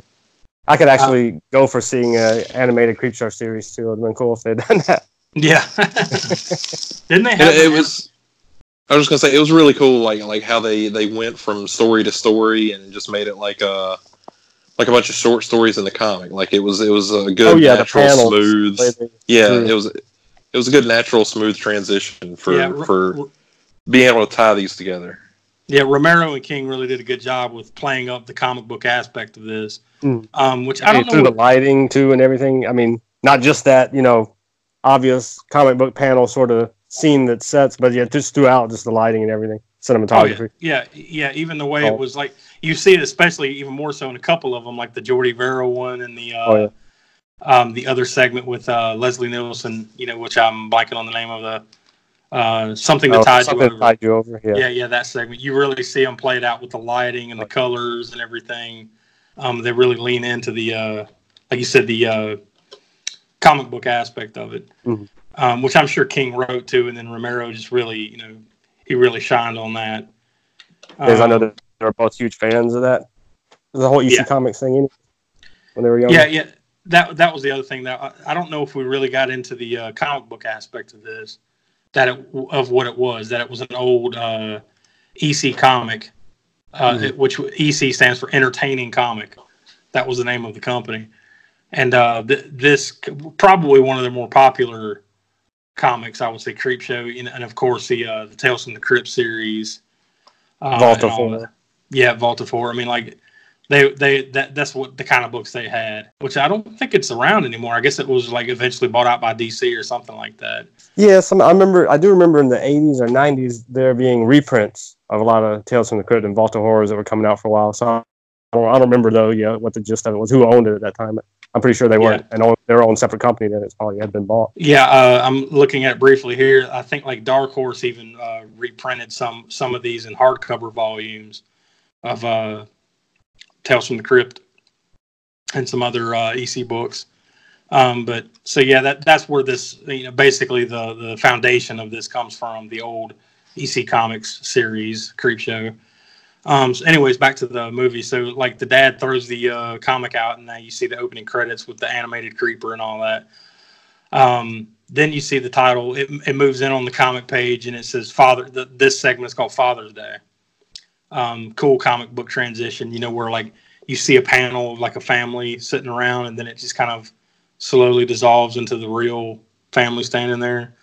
C: I could actually go for seeing an animated Creepshow series too. It'd been cool if they'd done that.
A: Yeah. *laughs* Didn't they have
B: it
A: an-
B: was. I was just gonna say it was really cool, like like how they they went from story to story and just made it like a like a bunch of short stories in the comic. Like it was it was a good
C: oh yeah, the
B: natural
C: panels.
B: smooth.
C: They- they-
B: Yeah,
C: True.
B: it was it was a good natural smooth transition for
A: Yeah,
B: for
A: r-
B: being able to tie these together.
A: Yeah, Romero and King really did a good job with playing up the comic book aspect of this,
C: Mm.
A: um, which I don't
C: through
A: know.
C: the lighting too and everything. I mean, not just that you know obvious comic book panel sort of scene that sets, but yeah, just throughout, just the lighting and everything,
A: Oh,
C: cinematography.
A: yeah, yeah, yeah. Even the way
C: Oh.
A: it was like you see it, especially even more so in a couple of them, like the Jordy Verrill one and the uh,
C: Oh, yeah.
A: um, the other segment with uh, Leslie Nielsen. You know, which I'm blanking on the name of the uh, something that
C: Oh,
A: you
C: something
A: over.
C: tide you over. Yeah.
A: yeah, yeah, that segment. You really see them played out with the lighting and the colors and everything. Um, they really lean into the, uh, like you said, the uh, comic book aspect of it,
C: Mhm.
A: Um, which I'm sure King wrote too, and then Romero just really, you know, he really shined on that.
C: Because I know
A: Um,
C: that they're both huge fans of that. The whole EC
A: Yeah.
C: Comics thing when they were young.
A: yeah, yeah. That that was the other thing that I, I don't know if we really got into the uh, comic book aspect of this, that it, of what it was. That it was an old uh, EC comic, uh,
C: Mhm.
A: it- which EC stands for Entertaining Comic. That was the name of the company, and uh, th- this probably one of the more popular comics. I would say Creep Show, and, and of course the uh, the Tales from the Crypt series. Uh,
C: Vault of Horror.
A: Yeah, Vault of Horror. I mean, like they they that that's what the kind of books they had, which I don't think it's around anymore. I guess it was like eventually bought out by DC or something like that.
C: Yeah, some I remember. I do remember in the '80s or '90s there being reprints of a lot of Tales from the Crypt and Vault of Horrors that were coming out for a while. So I don't, I don't remember though. Yeah, what the gist of it was, who owned it at that time. I'm pretty sure they weren't and owned their own separate company. Then it's probably had been bought.
A: Yeah, uh, I'm looking at briefly here. I think like Dark Horse even uh, reprinted some some of these in hardcover volumes of uh, Tales from the Crypt and some other uh, EC books. Um, but so yeah, that that's where this you know basically the the foundation of this comes from the old EC Comics series Creep Show. Um, so anyways, back to the movie. So like the dad throws the uh, comic out, and now you see the opening credits with the animated creeper and all that. Um, then you see the title. It, it moves in on the comic page, and it says Father. The, this segment is called Father's Day. Um, cool comic book transition. You know where like you see a panel of like a family sitting around, and then it just kind of slowly dissolves into the real family standing there.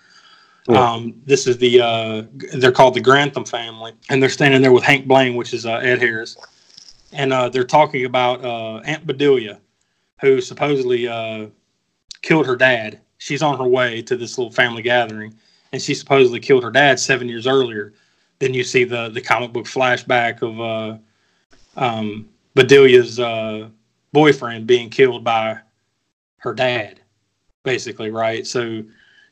C: Yeah.
A: Um, this is the uh, they're called the Grantham family, and they're standing there with Hank Blaine, which is uh, Ed Harris, and uh, they're talking about uh, Aunt Bedelia, who supposedly uh, killed her dad. She's on her way to this little family gathering, and she supposedly killed her dad seven years earlier. Then you see the the comic book flashback of uh, um, Bedelia's uh, boyfriend being killed by her dad, basically, right? So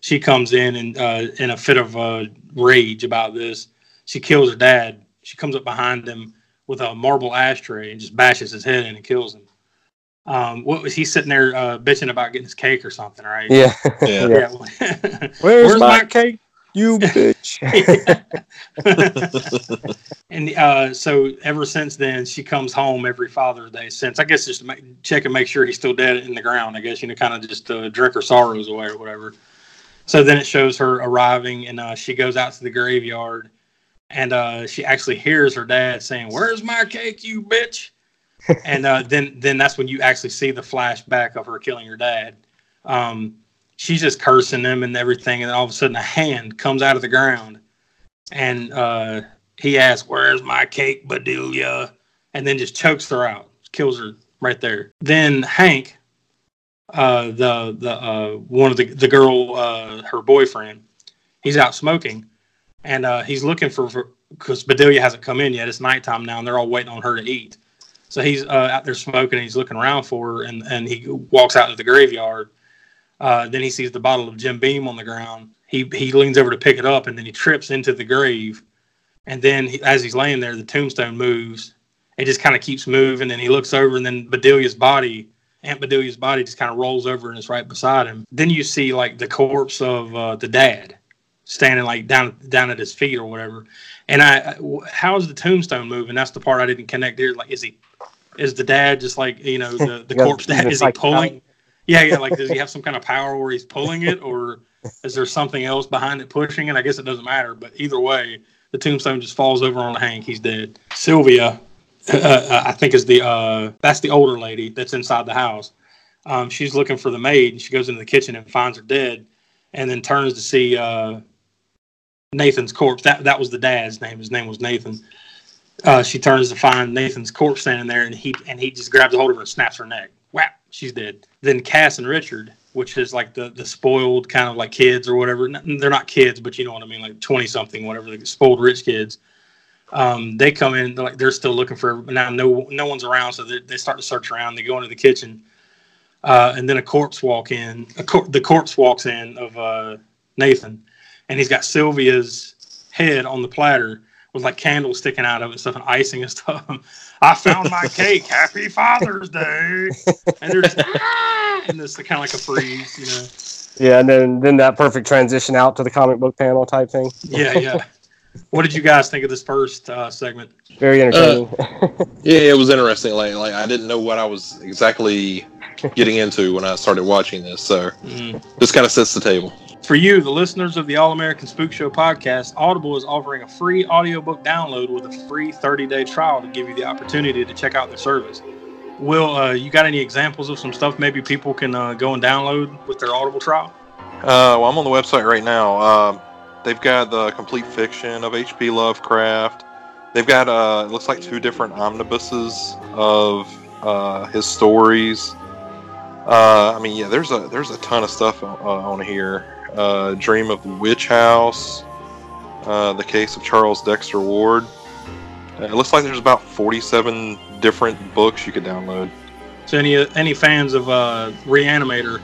A: she comes in and uh, in a fit of uh, rage about this. She kills her dad. She comes up behind him with a marble ashtray and just bashes his head in and kills him. Um, what was he sitting there uh, bitching about getting his cake or something, right?
C: Yeah.
B: Yeah. *laughs*
A: Yeah. *laughs*
C: Where's,
A: Where's
C: my
A: my-
C: cake? You *laughs* bitch.
A: and uh, so ever since then, she comes home every Father's Day since. I guess just to make, check and make sure he's still dead in the ground. I guess you know, kind of just uh, drink her sorrows away or whatever. So then it shows her arriving, and uh, she goes out to the graveyard, and uh, she actually hears her dad saying, "Where's my cake, you bitch?" *laughs* and uh, then then that's when you actually see the flashback of her killing her dad. Um, she's just cursing them and everything, and then all of a sudden a hand comes out of the ground, and uh, he asks, "Where's my cake, Bedelia?" and then just chokes her out, kills her right there. Then Hank, uh, the the uh, one of the the girl, uh, her boyfriend, he's out smoking, and uh, he's looking for because Bedelia hasn't come in yet. It's nighttime now, and they're all waiting on her to eat. So he's uh, out there smoking, and he's looking around for her, and and he walks out to the graveyard. Uh, then he sees the bottle of Jim Beam on the ground. He he leans over to pick it up, and then he trips into the grave. And then he, as he's laying there, the tombstone moves. It just kind of keeps moving, and he looks over, and then Bedelia's body, Aunt Bedelia's body, just kind of rolls over and is right beside him. Then you see like the corpse of uh, the dad standing like down down at his feet or whatever. And I, how's the tombstone moving? That's the part I didn't connect here. Like, is he, is the dad just like you know the *laughs* the corpse dad? Is he pulling? Yeah, yeah. Like, does he have some kind of power where he's pulling it, or is there something else behind it pushing it? I guess it doesn't matter. But either way, the tombstone just falls over on Hank. He's dead. Sylvia, uh, *laughs* I think is the uh, that's the older lady that's inside the house. Um, she's looking for the maid, and she goes into the kitchen and finds her dead, and then turns to see uh, Nathan's corpse. That that was the dad's name. His name was Nathan. Uh, she turns to find Nathan's corpse standing there, and he and he just grabs a hold of her and snaps her neck. Whap! She's dead. Then Cass and Richard, which is like the the spoiled kind of like kids or whatever. They're not kids, but you know what I mean, like twenty something, whatever. The spoiled rich kids. Um, they come in, they're like they're still looking for now. No no one's around, so they, they start to search around. They go into the kitchen, uh, and then a corpse walk in. A cor- the corpse walks in of uh, Nathan, and he's got Sylvia's head on the platter with like candles sticking out of it, and stuff, and icing and *laughs* stuff. I found my *laughs* cake. Happy Father's Day. And they're just *laughs* ah! and it's kind of like a freeze, you know.
C: Yeah, and then then that perfect transition out to the comic book panel type thing.
A: Yeah, yeah. What did you guys think of this first uh, segment?
C: Very entertaining. *laughs*
B: Yeah, it was interesting. Like, like I didn't know what I was exactly getting into when I started watching this. So
A: Mm.
B: just kind of sets the table.
A: For you, the listeners of the All American Spook Show podcast, Audible is offering a free audiobook download with a free 30 day trial to give you the opportunity to check out their service. Will, uh, you got any examples of some stuff maybe people can uh, go and download with their Audible trial?
B: Uh, well, I'm on the website right now. They've got the complete fiction of H.P. Lovecraft. They've got uh, it looks like two different omnibuses of uh, his stories. Uh, I mean, yeah, there's a there's a ton of stuff on, uh, on here. Uh, Dream of the Witch House, uh, the case of Charles Dexter Ward. Uh, it looks like there's about 47 different books you could download.
A: So any any fans of uh, Reanimator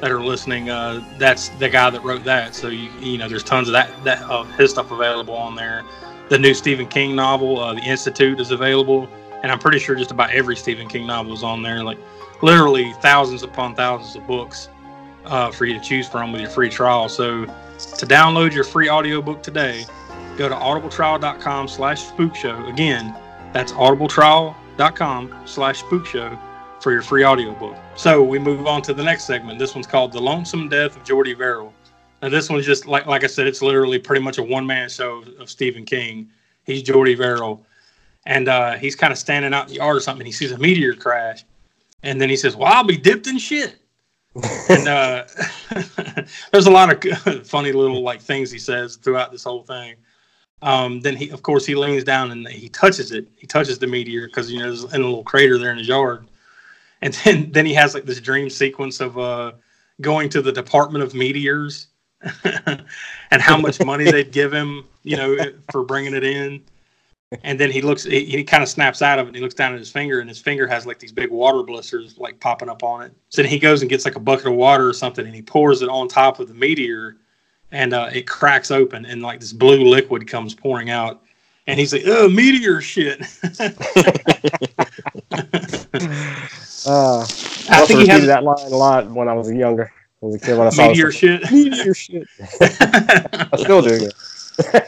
A: that are listening, uh, that's the guy that wrote that. So you you know, there's tons of that that of his stuff available on there. The new Stephen King novel, uh, The Institute, is available, and I'm pretty sure just about every Stephen King novel is on there. Like literally thousands upon thousands of books uh, for you to choose from with your free trial. So to download your free audiobook today, go to audibletrial.com slash spook. Again, That's audibletrial.com slash spook show for your free audiobook. So we move on to the next segment. This one's called The Lonesome Death of Jordy Verrill. Now this one's just like like I said, it's literally pretty much a one man show of, Stephen King. He's Jordy Verrill. And uh, he's kind of standing out in the yard or something. He sees a meteor crash. And then he says, Well, I'll be dipped in shit. *laughs* and uh, *laughs* there's a lot of *laughs* funny little like things he says throughout this whole thing. Um, then he, of course, he leans down and he touches it. He touches the meteor because you know there's in a little crater there in his yard. And then *laughs* then he has like this dream sequence of uh, going to the Department of Meteors *laughs* and how much money *laughs* they'd give him, you know, for bringing it in. And then he looks, he, he kind of snaps out of it. And he looks down at his finger, and his finger has like these big water blisters like popping up on it. So then he goes and gets like a bucket of water or something, and he pours it on top of the meteor, and uh, it cracks open, and like this blue liquid comes pouring out. And he's like, "Oh, meteor shit."
C: Uh,
A: I think he has
C: that line a lot when I was younger. As a kid, when I saw
A: meteor
C: it,
A: shit.
C: meteor shit. *laughs* I still do. Yeah.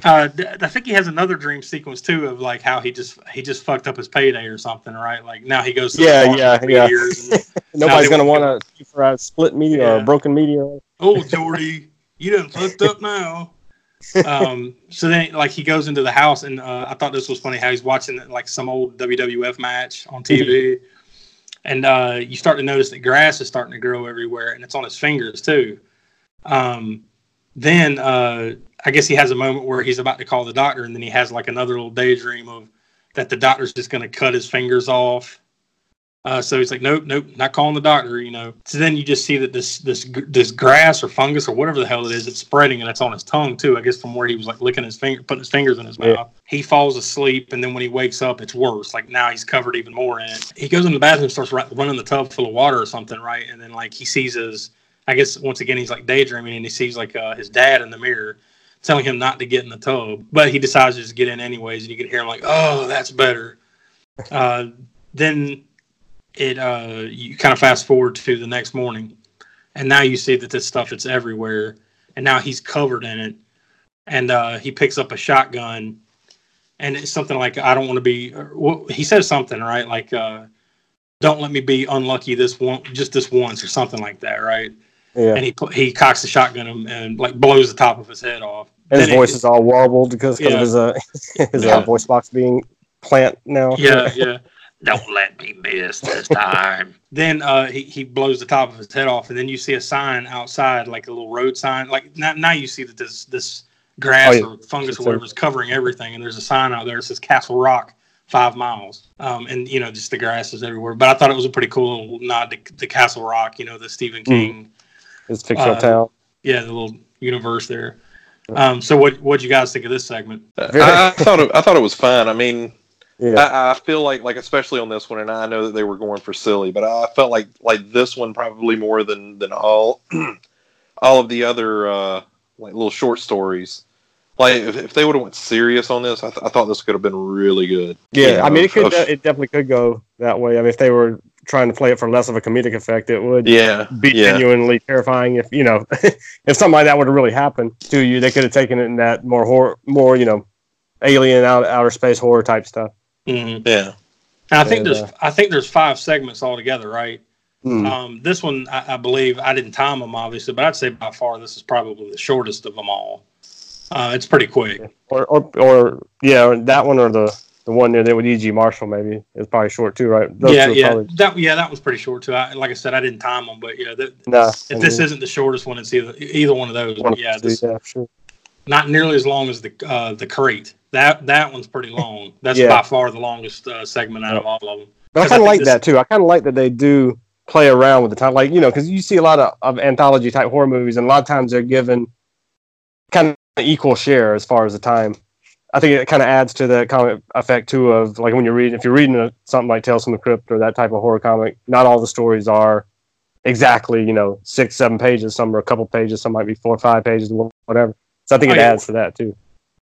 C: *laughs*
A: uh, I think he has another dream sequence too of like how he just he just fucked up his payday or something, right? Like now he goes to
C: Yeah, yeah, yeah.
A: and, *laughs*
C: Nobody's gonna want to for a split meteor or a broken meteor.
A: oh Jordy, you done fucked up now. um, so then like he goes into the house and uh, I thought this was funny how he's watching like some old WWF match on TV, and uh, you start to notice that grass is starting to grow everywhere and it's on his fingers too. Um, then uh, I guess he has a moment where he's about to call the doctor, and then he has like another little daydream of that the doctor's just going to cut his fingers off. Uh, so he's like, nope, nope, not calling the doctor, you know. So then you just see that this this this grass or fungus or whatever the hell it is, it's spreading and it's on his tongue too. I guess from where he was like licking his finger, putting his fingers in his
C: Yeah.
A: mouth. He falls asleep, and then when he wakes up, it's worse. Like now he's covered even more in it. He goes in the bathroom, starts ru- running the tub full of water or something, right? And then like he sees his, I guess once again he's like daydreaming, and he sees like uh, his dad in the mirror telling him not to get in the tub, but he decides to just get in anyways, and you can hear him like, "Oh, that's better." Uh, then it uh, you kind of fast forward to the next morning, and now you see that this stuff it's everywhere, and now he's covered in it, and uh, he picks up a shotgun, and it's something like, "I don't want to be." Well, he says something right, like, uh, "Don't let me be unlucky this one, just this once," or something like that, right?
C: Yeah.
A: And he he cocks the shotgun and, and like blows the top of his head off.
C: And his
A: Then
C: voice is all wobbled because, because
A: Yeah.
C: of his uh, *laughs* his
A: Yeah.
C: uh, voice box being plant now.
A: Yeah, *laughs* yeah. *laughs* Don't let me miss this time. *laughs* then uh, he, he blows the top of his head off, and then you see a sign outside, like a little road sign. Like now, now you see that this this grass
C: Oh, yeah.
A: or fungus
C: It's
A: or whatever is covering everything, and there's a sign out there that says Castle Rock, five miles. Um, and you know, just the grass is everywhere. But I thought it was a pretty cool little nod to, to Castle Rock. You know, the Stephen King,
C: His fictional
A: Uh,
C: town.
A: yeah, the little universe there. Um, so what what you guys think of this segment?
B: I, I thought it, I thought it was fine. I mean,
C: Yeah.
B: I, I feel like like especially on this one, and I know that they were going for silly, but I felt like like this one probably more than than all *clears throat* all of the other uh, like little short stories. Like if, if they would have went serious on this, I, th- I thought this could have been really good.
C: Yeah,
B: You
C: I mean, it could.
B: of-
C: it definitely could go that way. I mean, if they were trying to play it for less of a comedic effect, it would
B: yeah,
C: be
B: yeah.
C: genuinely terrifying. If you know, *laughs* if something like that would have really happened to you, they could have taken it in that more horror, more you know, alien out outer space horror type stuff.
A: Mhm.
B: yeah.
A: And I think
C: And,
A: there's
C: uh,
A: I think there's five segments altogether, right?
C: Hmm.
A: Um, this one, I, I believe, I didn't time them obviously, but I'd say by far this is probably the shortest of them all. Uh, it's pretty quick.
C: Or, or, or yeah, that one or the the one there with E.G. Marshall maybe is probably short too, right? Those
A: yeah, yeah,
C: probably-
A: that yeah, that was pretty short too. I, like I said, I didn't time them, but yeah, that,
C: Nah,
A: if
C: I
A: this isn't the shortest one, it's either either one of those.
C: one
A: But yeah,
C: the two,
A: this,
C: yeah, sure.
A: Not nearly as long as the uh, the crate. That that one's pretty *laughs* long. That's
C: Yeah.
A: by far the longest uh, segment out of all of them.
C: But I kind of like
A: this-
C: that too. I kind of like that they do play around with the time, like you know, because you see a lot of, of anthology type horror movies, and a lot of times they're given kind of equal share as far as the time. I think it kind of adds to the comic effect too of like when you're reading, if you're reading a, something like Tales from the Crypt or that type of horror comic, not all the stories are exactly you know six, seven pages. Some are a couple pages, some might be four or five pages, whatever. So I think it adds to that too.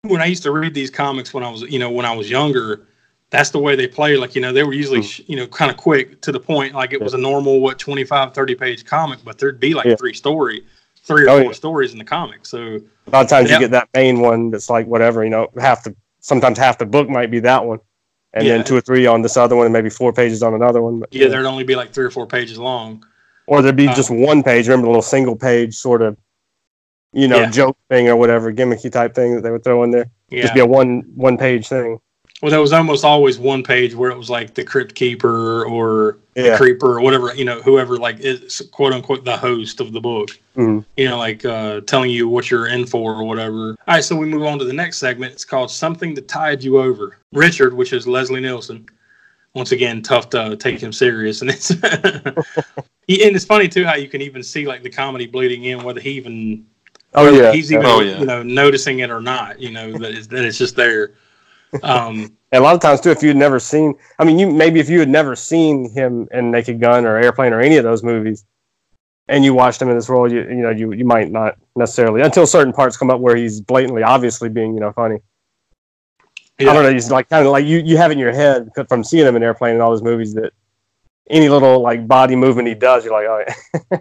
A: when I used to read these comics when I was, you know, when I was younger, that's the way they play. Like, you know, they were usually,
C: Hmm.
A: you know, kind of quick to the point. Like it was a normal, what, 25, 30 page comic, but there'd be like
C: Yeah.
A: three story, three or
C: Oh,
A: four
C: yeah.
A: stories in the comic. So,
C: A lot of times
A: Yeah.
C: you get that main one that's like whatever, you know, half the sometimes half the book might be that one. and then two or three on this other one, and maybe four pages on another one. But,
A: Yeah, there'd only be like three or four pages long.
C: or there'd be
A: uh,
C: just one page. Remember the little single page sort of, you know,
A: Yeah.
C: joke thing or whatever, gimmicky type thing that they would throw in there.
A: Yeah.
C: Just be a one one page thing.
A: Well, there was almost always one page where it was like the crypt keeper or
C: Yeah.
A: creeper or whatever, you know, whoever like is quote unquote the host of the book.
C: Mhm.
A: You know, like uh, telling you what you're in for or whatever. All right, so we move on to the next segment. It's called Something That Tide You Over. Richard, which is Leslie Nielsen. Once again, tough to take him serious. And it's *laughs* and it's funny too how you can even see like the comedy bleeding in, whether he even
C: Oh
A: whether
C: yeah.
A: he's even
B: Oh, yeah.
A: you know noticing it or not. You know that it's, that it's just there. Um, *laughs*
C: And a lot of times too, if you'd never seen, I mean, you maybe if you had never seen him in Naked Gun or Airplane or any of those movies, and you watched him in this role, you you know you you might not necessarily until certain parts come up where he's blatantly, obviously being you know funny.
A: Yeah.
C: I don't know. He's like kind of like you you have in your head from seeing him in Airplane and all those movies that any little like body movement he does, you're like, oh, *laughs*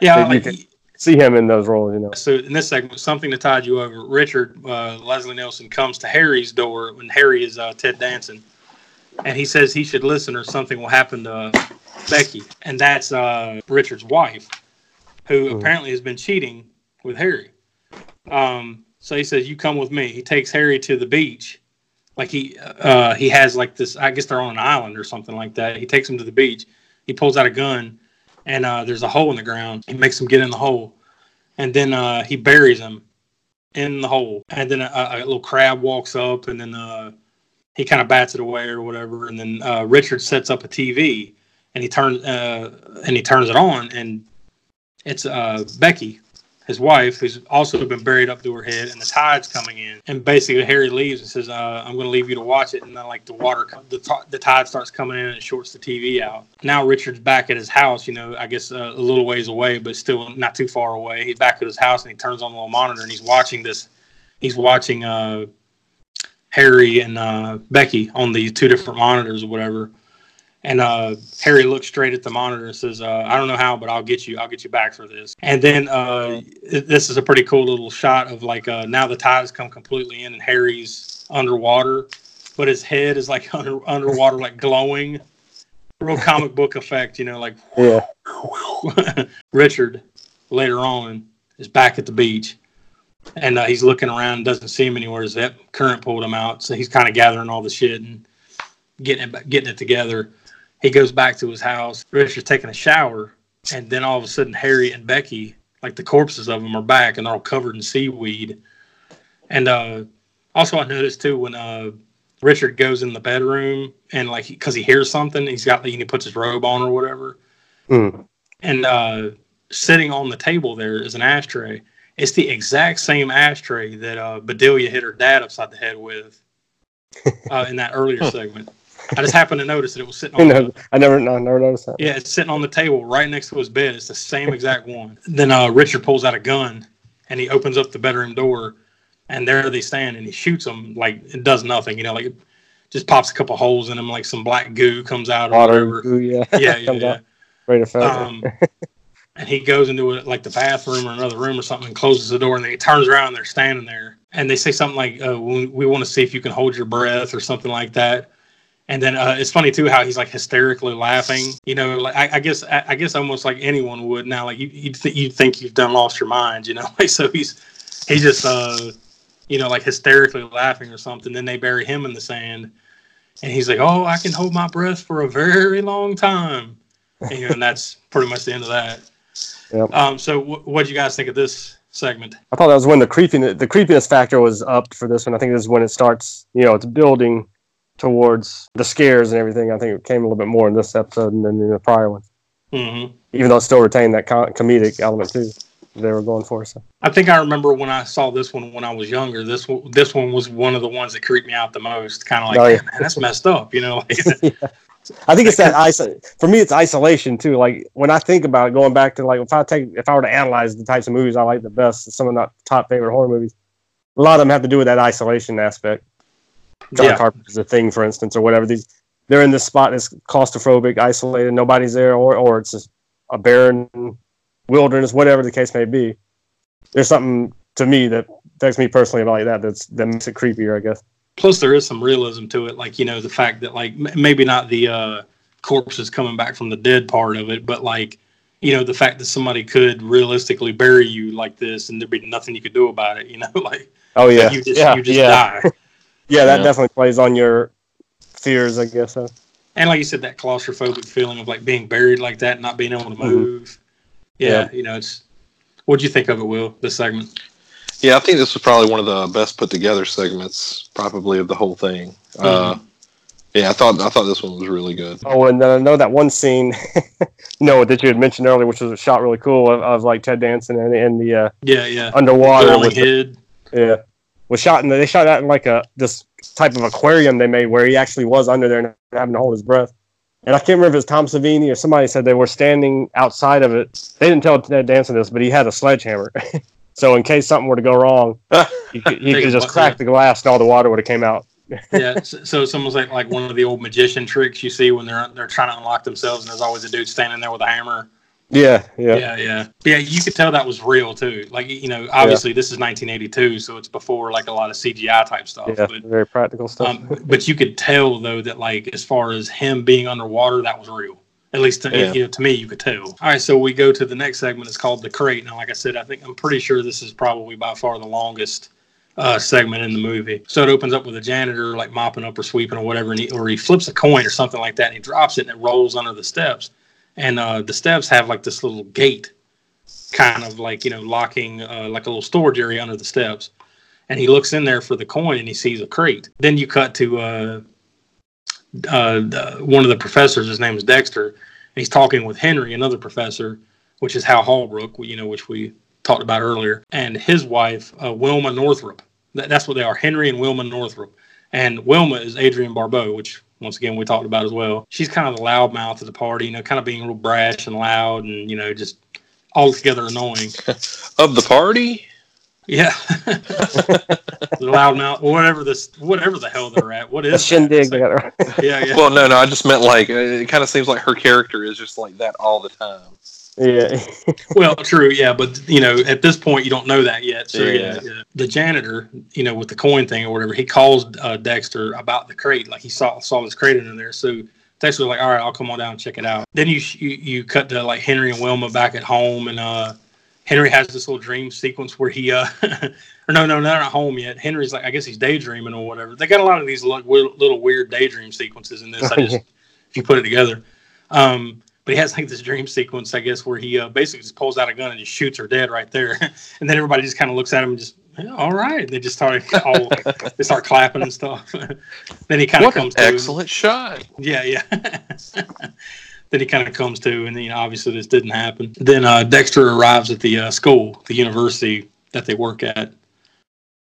C: yeah.
A: yeah, like,
C: can- see him in those roles, you know.
A: so in this segment, something that tide you over. Richard uh, Leslie Nielsen comes to Harry's door when Harry is uh, Ted Danson, and he says he should listen or something will happen to Becky, and that's uh, Richard's wife, who
C: Mhm.
A: apparently has been cheating with Harry. Um, so he says, "You come with me." He takes Harry to the beach, like he uh, he has like this. I guess they're on an island or something like that. He takes him to the beach. He pulls out a gun, and uh, there's a hole in the ground. He makes him get in the hole, and then uh, he buries him in the hole. And then a, a little crab walks up, and then uh, he kind of bats it away or whatever. And then uh, Richard sets up a TV, and he turns uh, and he turns it on, and it's uh, Becky, his wife, who's also been buried up to her head, and the tide's coming in. And basically, Harry leaves and says, uh, "I'm going to leave you to watch it." And then, like the water, the, t- the tide starts coming in, and shorts the TV out. Now Richard's back at his house. You know, I guess uh, a little ways away, but still not too far away. He's back at his house, and he turns on the little monitor, and he's watching this. He's watching uh, Harry and uh, Becky on these two different monitors or whatever. And uh, Harry looks straight at the monitor and says, uh, "I don't know how, but I'll get you. I'll get you back for this." And then uh, this is a pretty cool little shot of like uh, now the tide has come completely in, and Harry's underwater, but his head is like *laughs* under underwater, like glowing, real comic book effect. You know, like
C: Yeah. *laughs*
A: Richard later on is back at the beach and uh, he's looking around, doesn't see him anywhere. As that current pulled him out, so he's kind of gathering all the shit and getting it getting it together. He goes back to his house. Richard's taking a shower, and then all of a sudden, Harry and Becky, like the corpses of them, are back, and they're all covered in seaweed. And uh, also, I noticed too when uh, Richard goes in the bedroom and like because he hears something, he's got he puts his robe on or whatever
C: Hmm.
A: and uh, sitting on the table there is an ashtray. It's the exact same ashtray that uh, Bedelia hit her dad upside the head with *laughs* uh, in that earlier segment. I just happened to notice that it was sitting *laughs* on. The,
C: I never, no, I never noticed that.
A: yeah, it's sitting on the table right next to his bed. It's the same exact one. Then uh, Richard pulls out a gun and he opens up the bedroom door, and there they stand, and he shoots them like it does nothing. You know, like it just pops a couple holes in them, like some black goo comes out or
C: Water,
A: whatever.
C: ooh, yeah,
A: Yeah, *laughs* yeah, yeah.
C: Great.
A: Um, *laughs* and he goes into it like the bathroom or another room or something and closes the door and then he turns around and they're standing there and they say something like uh, we, we want to see if you can hold your breath or something like that and then uh, it's funny too how he's like hysterically laughing you know like i, I guess I, I guess almost like anyone would now like you you, th- you think you've done lost your mind you know *laughs* like so he's he's just uh you know like hysterically laughing or something then they bury him in the sand and he's like oh i can hold my breath for a very long time and, you know, and that's pretty much the end of that
C: Yep.
A: um, so wh- what do you guys think of this segment?
C: I thought that was when the creepiness, the creepiness factor was up for this one. I think this is when it starts. You know, it's building towards the scares and everything. I think it came a little bit more in this episode than in the prior one,
A: hmm
C: even though it still retained that co- comedic element too. They were going for so.
A: I think I remember when I saw this one when I was younger. This one, this one was one of the ones that creeped me out the most. Kind of like,
C: Oh, yeah.
A: man, that's messed up, you know? *laughs*
C: Yeah. I think it's that iso- for me. It's isolation too. Like when I think about it, going back to like if I take if I were to analyze the types of movies I like the best, some of my top favorite horror movies, a lot of them have to do with that isolation aspect. John
A: Yeah.
C: Carpenter's a Thing, for instance, or whatever. These they're in this spot that's claustrophobic, isolated, nobody's there, or or it's just a barren wilderness, whatever the case may be. There's something to me that affects me personally about like that. That's that makes it creepier, I guess.
A: plus there is some realism to it, like you know the fact that like m- maybe not the uh, corpses coming back from the dead part of it, but like you know the fact that somebody could realistically bury you like this and there'd be nothing you could do about it. You know, *laughs* like
C: Oh yeah,
A: like, you just
C: yeah,
A: you just
C: yeah,
A: die. *laughs*
C: yeah. That
B: Yeah.
C: definitely plays on your fears, I guess. So.
A: And like you said, that claustrophobic feeling of like being buried like that, and not being able to move. Yeah,
C: Yeah.
A: you know, it's. What do you think of it, Will? This segment?
B: Yeah, I think this was probably one of the best put together segments, probably of the whole thing. Uh, yeah, I thought I thought this one was really good.
C: Oh, and then I know that one scene, *laughs* no, that you had mentioned earlier, which was a shot really cool of, of like Ted Danson and, and the uh,
A: Yeah, yeah.
C: underwater
A: Glowing
C: with the- Yeah, was shot in. The, they shot that in like a this type of aquarium they made where he actually was under there and having to hold his breath. And I can't remember if it was Tom Savini or somebody said they were standing outside of it. They didn't tell Ted Danson this, but he had a sledgehammer. *laughs* so in case something were to go wrong, he could, he *laughs* could just crack the glass and all the water would have came out. *laughs*
A: yeah, so, so it's almost like like one of the old magician tricks you see when they're they're trying to unlock themselves, and there's always a dude standing there with a hammer.
C: Yeah, yeah,
A: Yeah, yeah, yeah. You could tell that was real too. Like you know, obviously this is 1982, so it's before like a lot of CGI type stuff.
C: yeah.
A: But
C: very practical stuff.
A: um, but you could tell though that like as far as him being underwater, that was real. At least to,
B: Yeah.
A: you know, to me, you could tell. All right, so we go to the next segment. It's called the crate. Now, like I said, I think I'm pretty sure this is probably by far the longest uh, segment in the movie. So it opens up with a janitor like mopping up or sweeping or whatever, and he, or he flips a coin or something like that, and he drops it and it rolls under the steps. And uh, the steps have like this little gate, kind of like you know locking uh, like a little storage area under the steps. And he looks in there for the coin and he sees a crate. Then you cut to uh, uh, one of the professors. His name is Dexter. And he's talking with Henry, another professor, which is Hal Holbrook, you know, which we talked about earlier, and his wife, uh, Wilma Northrup. That, that's what they are, Henry and Wilma Northrup. And Wilma is Adrienne Barbeau, which once again we talked about as well. She's kind of the loudmouth of the party, you know, kind of being real brash and loud, and you know, just altogether annoying. *laughs*
B: Of the party,
A: Yeah, *laughs* the loudmouth, whatever this, whatever the hell they're at. What is
C: The
A: is that?
C: shindig. They
A: Yeah, yeah.
B: well, no, no, I just meant like uh, it kind of seems like her character is just like that all the time.
C: Yeah. *laughs*
A: Well, true, yeah, but you know, at this point, you don't know that yet. So yeah,
B: Yeah.
A: the janitor, you know, with the coin thing or whatever, he calls uh, Dexter about the crate, like he saw saw this crate in there. So Dexter's like, "All right, I'll come on down and check it out." Then you you, you cut to like Henry and Wilma back at home, and uh, Henry has this little dream sequence where he uh, *laughs* or no, no, they're not home yet. Henry's like, I guess he's daydreaming or whatever. They got a lot of these like, little weird daydream sequences in this. I just *laughs* if you put it together. Um, but he has like this dream sequence, I guess, where he uh, basically just pulls out a gun and just shoots her dead right there, *laughs* and then everybody just kind of looks at him and just, "Yeah, all right. They just start *laughs* all they start clapping and stuff. *laughs* then he kind of
B: What an
A: comes to,
B: excellent shot!
A: yeah, yeah. then he kind of comes to, and you know, obviously this didn't happen. Then uh, Dexter arrives at the uh, school, the university that they work at.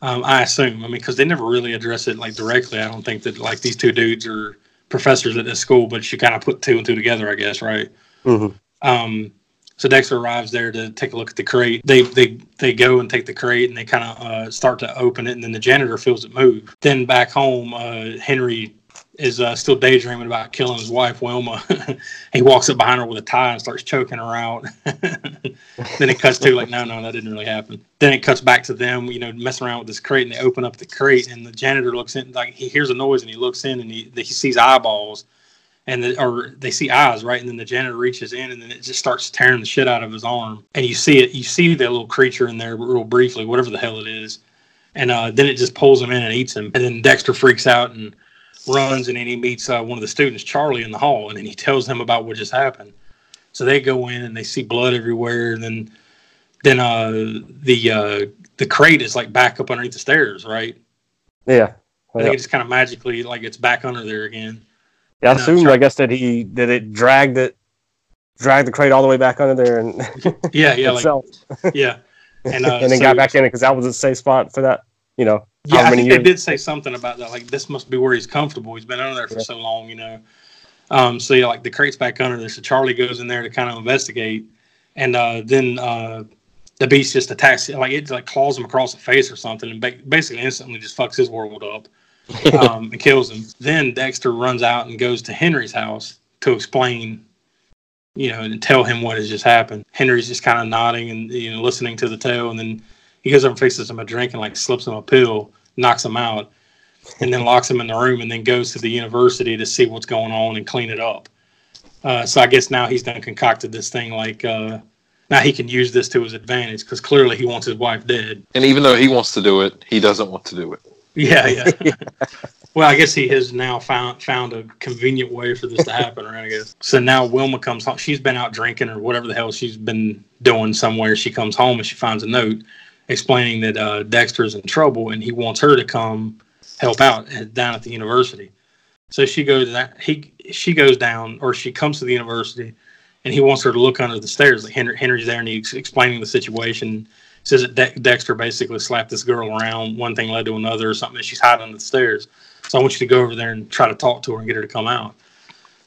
A: Um, I assume. I mean, because they never really address it like directly. I don't think that like these two dudes are professors at this school, but you kind of put two and two together, I guess, right?
C: Mhm.
A: Um, so Dexter arrives there to take a look at the crate. They they they go and take the crate and they kind of uh, start to open it, and then the janitor feels it move. Then back home, uh, Henry is uh, still daydreaming about killing his wife Wilma. *laughs* he walks up behind her with a tie and starts choking her out. *laughs* then it cuts to like, no, no, that didn't really happen. Then it cuts back to them, you know, messing around with this crate, and they open up the crate, and the janitor looks in, like he hears a noise, and he looks in, and he he sees eyeballs, and the, or they see eyes, right? And then the janitor reaches in, and then it just starts tearing the shit out of his arm, and you see it, you see the little creature in there real briefly, whatever the hell it is, and uh, then it just pulls him in and eats him, and then Dexter freaks out and runs, and then he meets uh, one of the students, Charlie, in the hall, and then he tells him about what just happened. So they go in and they see blood everywhere, and then then uh, the uh, the crate is like back up underneath the stairs, right?
C: Yeah.
A: I
C: Yeah.
A: think it just kind of magically like it's back under there again.
C: Yeah, I
A: No,
C: assumed,
A: sure.
C: I guess, that he that it dragged it, dragged the crate all the way back under there and
A: Yeah, yeah, *laughs* like
C: itself,
A: yeah, *laughs* and uh,
C: and then
A: so-
C: got back in it because that was a safe spot for that. You know,
A: Yeah, I think they did say something about that. Like this must be where he's comfortable. He's been under there for so long, you know. Um, so yeah, like the crate's back under there. So Charlie goes in there to kind of investigate, and uh, then uh, the beast just attacks. Like it like claws him across the face or something, and ba- basically instantly just fucks his world up *laughs* um, and kills him. Then Dexter runs out and goes to Henry's house to explain, you know, and tell him what has just happened. Henry's just kind of nodding and you know listening to the tale, and then he goes over and fixes him a drink and like slips him a pill, knocks him out. and then locks him in the room, and then goes to the university to see what's going on and clean it up. Uh, so I guess now he's done concocted this thing like uh, now he can use this to his advantage because clearly he wants his wife dead.
B: And even though he wants to do it, he doesn't want to do it.
A: Yeah, yeah. *laughs* well, I guess he has now found found a convenient way for this to happen, right? I guess. So now Wilma comes home. She's been out drinking or whatever the hell she's been doing somewhere. She comes home and she finds a note explaining that uh, Dexter's in trouble and he wants her to come help out at, down at the university. So she goes that he she goes down or she comes to the university and he wants her to look under the stairs. Like Henry, Henry's there and he's explaining the situation. Says that De- Dexter basically slapped this girl around. One thing led to another or something. And she's hiding under the stairs. So I want you to go over there and try to talk to her and get her to come out.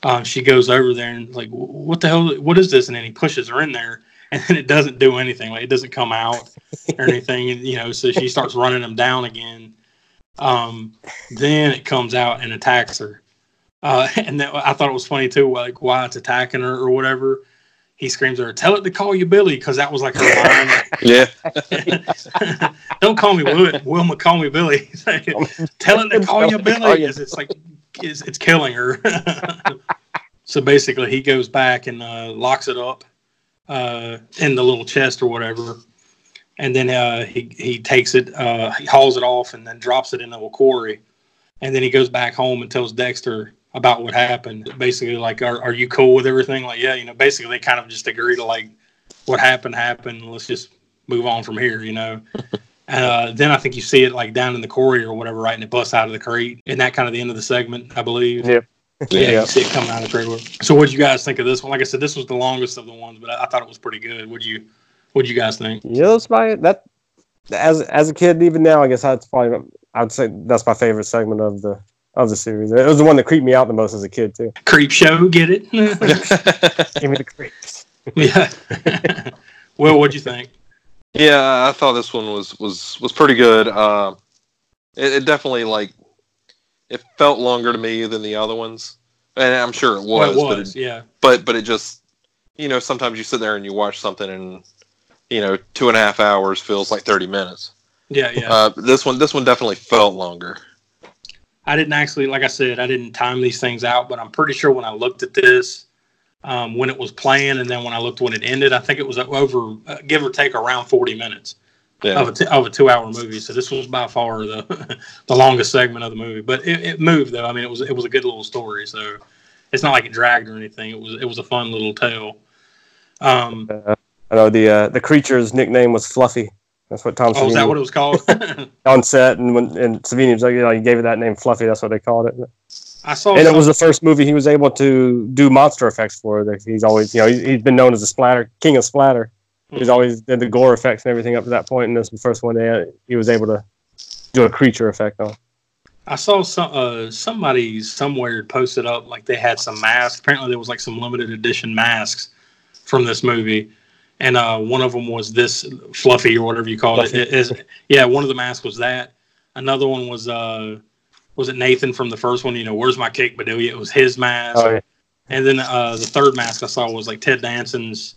A: Um, she goes over there and like, what the hell? What is this? And then he pushes her in there, *laughs* and then it doesn't do anything. Like it doesn't come out or anything. And you know, so she starts running him down again. Um, then it comes out and attacks her. Uh, *laughs* and then I thought it was funny too, like why it's attacking her or whatever. He screams at her, "Tell it to call you Billy," because that was like her line. *laughs*
B: Yeah.
A: Don't call me Will, Wilma. Call me Billy. Tell it to call you Billy. It's, it's like it's, it's killing her. so basically, he goes back and uh, locks it up uh, in the little chest or whatever, and then uh, he he takes it, uh, he hauls it off, and then drops it into a quarry, and then he goes back home and tells Dexter about what happened. Basically, like, are are you cool with everything? Like, yeah, you know. Basically, they kind of just agree to like what happened happened. Let's just move on from here, you know. *laughs* Uh, then I think you see it like down in the quarry or whatever, right? And it busts out of the crate. And that kind of the end of the segment, I believe.
C: Yep.
A: Yeah,
C: Yeah.
A: you see it coming out of the trailer. So, what do you guys think of this one? Like I said, this was the longest of the ones, but I, I thought it was pretty good. What do you, what do you guys think?
C: Yeah, that's my that as as a kid, even now, I guess that's probably I'd say that's my favorite segment of the of the series. It was the one that creeped me out the most as a kid too.
A: Creep show, get it? *laughs*
C: Give me the creeps.
A: yeah. *laughs* well, what'd you think?
B: Yeah, I thought this one was was was pretty good. Uh, it, it definitely like it felt longer to me than the other ones, and I'm sure it was.
A: Well, it
B: but it,
A: yeah.
B: but but it just you know sometimes you sit there and you watch something and you know two and a half hours feels like 30 minutes.
A: Yeah, yeah.
B: Uh, this one this one definitely felt longer.
A: I didn't actually, like I said, I didn't time these things out, but I'm pretty sure when I looked at this, um, when it was playing, and then when I looked when it ended, I think it was over, uh, give or take, around 40 minutes
B: Yeah.
A: of a t- of a two hour movie. So this was by far the *laughs* the longest segment of the movie, but it, it moved though. I mean, it was it was a good little story. So it's not like it dragged or anything. It was it was a fun little tale. Um,
C: Uh, I know the uh, the creature's nickname was Fluffy. That's what Tom
A: oh, is that what it was called? *laughs*
C: on set, and when and Savini was like, you know, he gave it that name, Fluffy. That's what they called it.
A: I saw.
C: and it was the first movie he was able to do monster effects for. He's always, you know, he's, he's been known as a splatter king of splatter. He's
A: Hmm.
C: always did the gore effects and everything up to that point, and this was the first one had, he was able to do a creature effect on.
A: I saw some uh, somebody somewhere posted up like they had some masks. Apparently, there was like some limited edition masks from this movie, and uh, one of them was this fluffy or whatever you call it.
C: Fluffy.
A: it. Is yeah, one of the masks was that. Another one was uh, was it Nathan from the first one? You know, where's my cake, Bedelia? It was his mask.
C: Oh, yeah.
A: And then uh, the third mask I saw was like Ted Danson's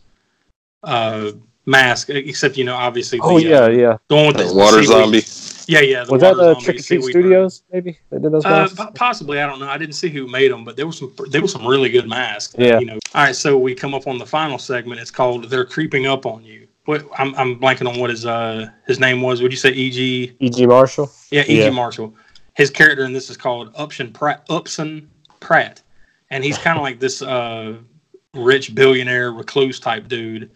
A: uh, mask, except you know, obviously.
C: Oh yeah,
A: uh,
C: yeah.
A: the one with
B: The
A: the
B: water
A: seaweed-
B: zombie.
A: Yeah, yeah. the
C: Was that
A: water
C: uh,
A: zombie
C: Trick or Treat
A: seaweed
C: Studios? Maybe they did those
A: uh,
C: masks.
A: possibly, I don't know. I didn't see who made them, but there was some there was some really good masks.
C: Yeah.
A: You know. All right, so we come up on the final segment. It's called "They're Creeping Up on You." What I'm I'm blanking on what his uh his name was. Would you say E.G.
C: E.G. Marshall.
A: Yeah, E.G.
C: Yeah.
A: Marshall. His character in this is called Upson Pratt. Upson Pratt, and he's kind of like this uh rich billionaire recluse type dude.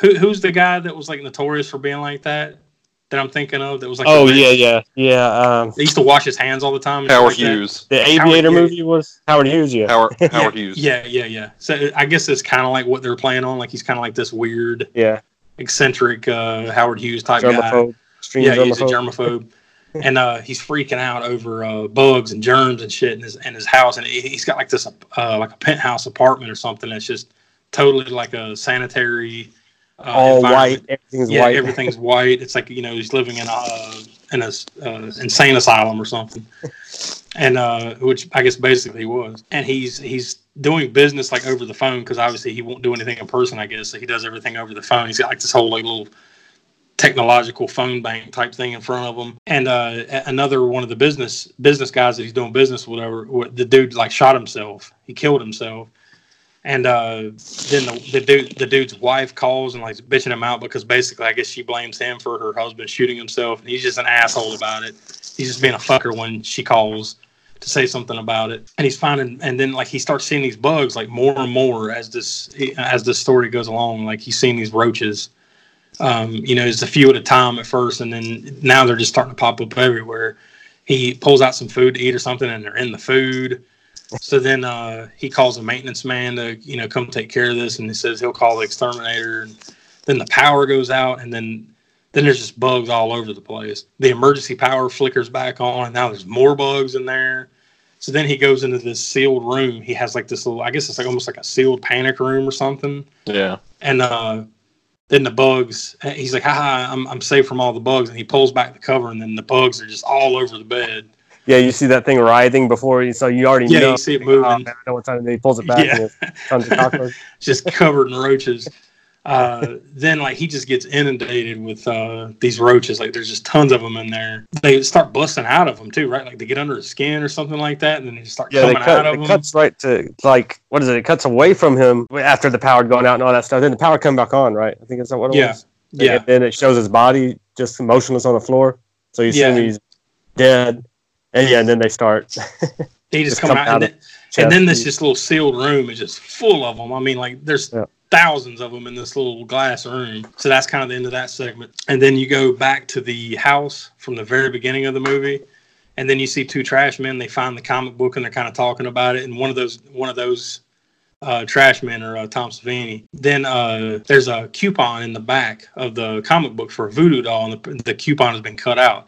A: Who who's the guy that was like notorious for being like that? That I'm thinking of. That was like.
C: Oh yeah, yeah, yeah. Um,
A: They used to wash his hands all the time. and
B: Howard
A: like that.
B: Hughes.
C: the
A: Howard
C: Aviator
A: Hughes.
C: movie was Howard Hughes. Yeah,
B: Howard *laughs*
A: Yeah,
B: Howard Hughes.
A: Yeah, yeah, yeah. So I guess it's kind of like what they're playing on. Like he's kind of like this weird,
C: yeah.
A: eccentric uh, Howard Hughes type guy.
C: Extreme
A: Yeah, he's a
C: germaphobe.
A: germaphobe, *laughs* and uh, he's freaking out over uh, bugs and germs and shit in his in his house. And he, he's got like this uh, like a penthouse apartment or something that's just totally like a sanitary. Uh,
C: All white. Everything's
A: yeah,
C: white.
A: everything's white. It's like you know he's living in a in a uh, insane asylum or something, and uh, which I guess basically he was. And he's he's doing business like over the phone because obviously he won't do anything in person. I guess so he does everything over the phone. He's got like this whole like little technological phone bank type thing in front of him. And uh, another one of the business business guys that he's doing business with, whatever, the dude like shot himself. He killed himself. And uh, then the, the dude, the dude's wife calls and like bitching him out because basically, I guess she blames him for her husband shooting himself, and he's just an asshole about it. He's just being a fucker when she calls to say something about it. And he's finding, and then like he starts seeing these bugs like more and more as this as this story goes along. Like he's seeing these roaches. Um, you know, it's a few at a time at first, and then now they're just starting to pop up everywhere. He pulls out some food to eat or something, and they're in the food. So then uh, he calls a maintenance man to you know come take care of this, and he says he'll call the exterminator. And then the power goes out, and then then there's just bugs all over the place. The emergency power flickers back on, and now there's more bugs in there. So then he goes into this sealed room. He has like this little, I guess it's like almost like a sealed panic room or something.
B: Yeah.
A: And uh, then the bugs, he's like, haha, I'm, I'm safe from all the bugs. And he pulls back the cover, and then the bugs are just all over the bed.
C: Yeah, you see that thing writhing before you, so you already know.
A: Yeah,
C: know.
A: you see it
C: Oh,
A: moving.
C: man, I know what time. He pulls it back,
A: Yeah.
C: tons of cockroaches.
A: just covered in roaches. Uh, then like he just gets inundated with uh, these roaches. Like there's just tons of them in there. They start busting out of them too, right? Like they get under his skin or something like that, and then they just start
C: Yeah, they
A: coming
C: cut.
A: out of
C: It
A: him.
C: cuts right to like what is it? It cuts away from him after the power had gone out and all that stuff. Then the power come back on, right? I think that's what it
A: Yeah.
C: was.
A: Yeah.
C: And then it shows his body just motionless on the floor. So you
A: Yeah.
C: assume he's dead. And yeah, and then they start. *laughs*
A: He just
C: just
A: come
C: come
A: out,
C: out
A: and then, and then this just little sealed room is just full of them. I mean, like there's
C: Yeah.
A: thousands of them in this little glass room. So that's kind of the end of that segment. And then you go back to the house from the very beginning of the movie, and then you see two trash men. They find the comic book and they're kind of talking about it. And one of those one of those uh, trash men are uh, Tom Savini. Then uh, there's a coupon in the back of the comic book for a voodoo doll, and the, the coupon has been cut out.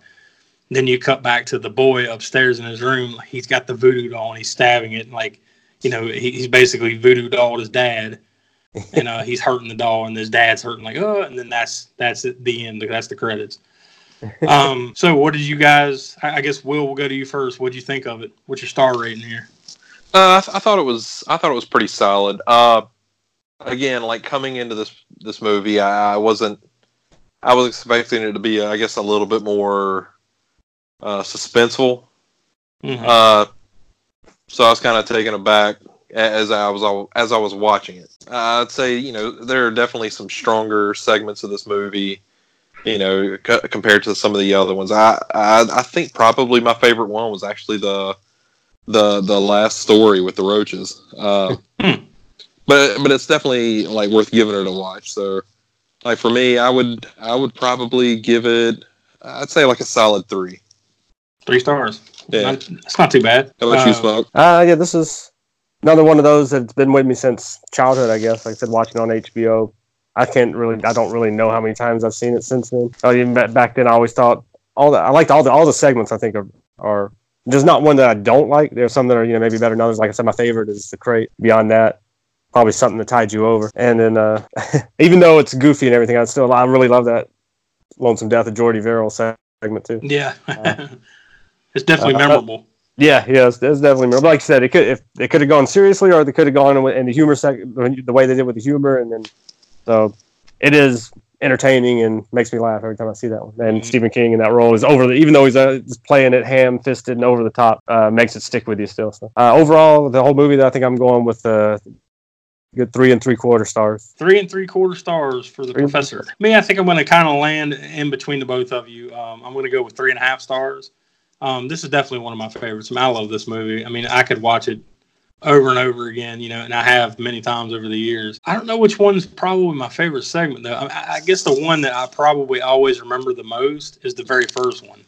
A: Then you cut back to the boy upstairs in his room. He's got the voodoo doll and he's stabbing it. And like, you know, he, he's basically voodoo dolled his dad, *laughs* and uh, he's hurting the doll, and his dad's hurting like, oh, and then that's that's it, the end. That's the credits. *laughs* um, so what did you guys? I, I guess Will, we'll go to you first. What did you think of it? What's your star rating here?
B: Uh, I, th- I thought it was. I thought it was pretty solid. Uh, again, like coming into this this movie, I, I wasn't. I was expecting it to be, I guess, a little bit more uh, suspenseful.
A: Mhm.
B: Uh, so I was kind of taken aback as I was as I was watching it. Uh, I'd say you know there are definitely some stronger segments of this movie. You know, c- compared to some of the other ones, I, I I think probably my favorite one was actually the the the last story with the roaches. Uh, *laughs* but but it's definitely like worth giving it a watch. So like for me, I would I would probably give it I'd say like a solid three.
A: Three stars.
B: Yeah.
A: Not, it's not too bad.
B: How about you,
A: Uh,
B: Smoke?
C: Uh, yeah, this is another one of those that's been with me since childhood, I guess. Like I said, watching on HBO. I can't really, I don't really know how many times I've seen it since then. So even back then, I always thought all the, I liked all the, all the segments. I think are, are there's not one that I don't like. There's some that are, you know, maybe better than others. Like I said, my favorite is the crate. Beyond that, probably something that Tide You Over. And then, uh, *laughs* even though it's goofy and everything, I still, I really love that Lonesome Death of Jordy Verrill segment too.
A: Yeah. *laughs* it's definitely
C: Uh,
A: memorable.
C: Yeah, yeah, it's, it's definitely. memorable. like I said, it could if they could have gone seriously, or they could have gone in, the humor sec, the way they did with the humor, and then so it is entertaining and makes me laugh every time I see that one. And Stephen King in that role is over the, even though he's uh, playing it ham fisted and over the top, uh, makes it stick with you still. So uh, overall, the whole movie, that I think I'm going with uh, good three and three quarter stars.
A: Three and three quarter stars for the
C: three
A: professor. Me, I think I'm going to kind of land in between the both of you. Um, I'm going to go with three and a half stars. Um, this is definitely one of my favorites. I, mean, I love this movie. I mean, I could watch it over and over again, you know, and I have many times over the years. I don't know which one's probably my favorite segment, though. I, I guess the one that I probably always remember the most is the very first one.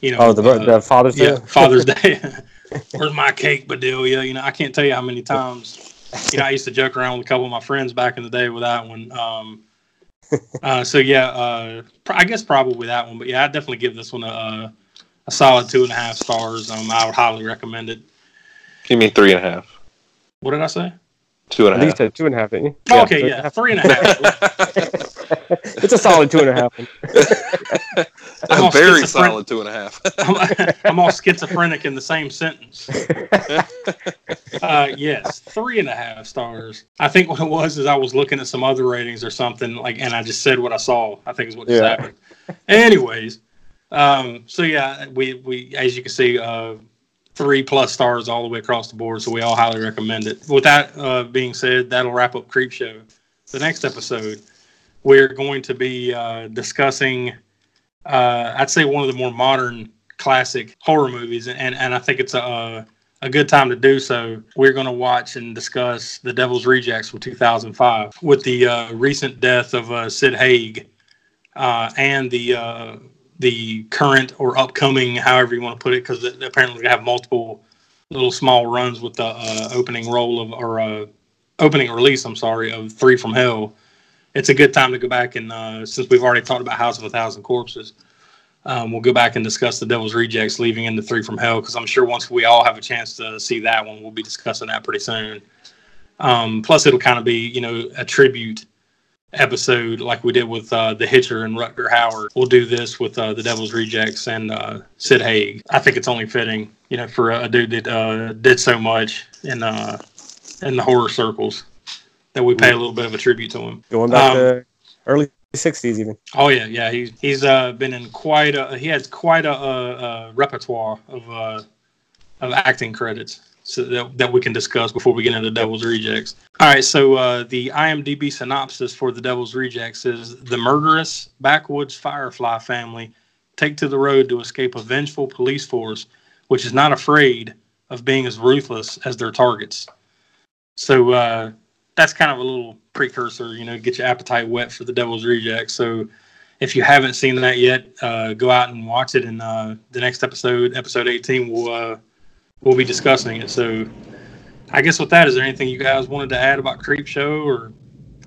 A: You know,
C: Oh, the,
A: uh,
C: the Father's Day.
A: yeah, Father's *laughs* Day. *laughs* Where's my cake, Bedelia? You know, I can't tell you how many times. You know, I used to joke around with a couple of my friends back in the day with that one. Um, *laughs* uh, so yeah, uh, I guess probably that one. But yeah, I definitely give this one a, a solid two and a half stars. Um, I would highly recommend it.
B: You mean three and a half?
A: What did I say?
B: Two and
C: I
B: a
C: think you said two and a half, didn't you?
A: Oh, okay, yeah, three and a half. *laughs*
C: it's a solid two and a half. *laughs*
A: I'm
B: a very solid two and a half. *laughs*
A: I'm, I'm all schizophrenic in the same sentence. Uh, yes, three and a half stars. I think what it was is I was looking at some other ratings or something like, and I just said what I saw. I think is what just
C: Yeah.
A: happened. Anyways, um, so yeah, we we as you can see, uh, three plus stars all the way across the board. So we all highly recommend it. With that uh, being said, that'll wrap up Creepshow. The next episode, we're going to be uh, discussing, uh, I'd say, one of the more modern classic horror movies, and and I think it's a a good time to do so. We're going to watch and discuss The Devil's Rejects from 2005 with the uh, recent death of uh, Sid Haig uh, and the uh, the current or upcoming, however you want to put it, because apparently they have multiple little small runs with the uh, opening roll of or uh, opening release. I'm sorry of Three from Hell. It's a good time to go back and uh, since we've already talked about House of a Thousand Corpses, um, we'll go back and discuss the Devil's Rejects, leaving into Three from Hell, because I'm sure once we all have a chance to see that one, we'll be discussing that pretty soon. Um, plus, it'll kind of be you know a tribute episode like we did with uh, the Hitcher and Rutger Hauer. We'll do this with uh, the Devil's Rejects and uh, Sid Haig. I think it's only fitting, you know, for a, dude that uh, did so much in uh, in the horror circles that we pay a little bit of a tribute to him.
C: Going back
A: Um,
C: to early '60s, even.
A: Oh yeah, yeah. He's he's uh, been in quite a he has quite a, a, a repertoire of uh, of acting credits so that, that we can discuss before we get into Devil's Rejects. All right, so uh, the IMDb synopsis for the Devil's Rejects is the murderous backwoods Firefly family take to the road to escape a vengeful police force, which is not afraid of being as ruthless as their targets. So uh, that's kind of a little precursor, you know, get your appetite wet for the Devil's Rejects. So if you haven't seen that yet, uh, go out and watch it. And uh, the next episode, episode 18, we'll uh, we'll be discussing it. So I guess with that, is there anything you guys wanted to add about Creepshow or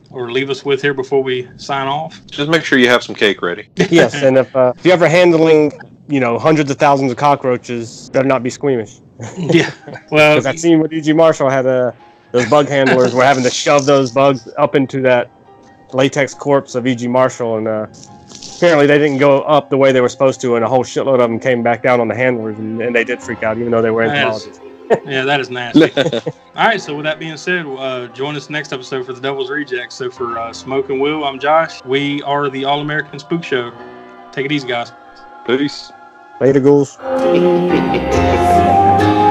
A: or leave us with here before we sign off?
B: Just make sure you have some cake ready. *laughs*
C: yes, and if uh, if you're ever handling, you know, hundreds of thousands of cockroaches, better not be squeamish. *laughs*
A: yeah. Well,
C: because I've seen what E.G. Marshall had uh, those bug handlers were having to shove those bugs up into that latex corpse of E.G. Marshall, and uh, apparently they didn't go up the way they were supposed to, and a whole shitload of them came back down on the handlers, and, and they did freak out, even though they were
A: That is-
C: entomologists. *laughs*
A: yeah, that is nasty. *laughs* All right, so with that being said, uh, join us next episode for the Devil's Rejects. So for uh, Smoke and Will, I'm Josh. We are the All American Spook Show. Take it easy, guys.
B: Peace.
C: Later, ghouls. *laughs*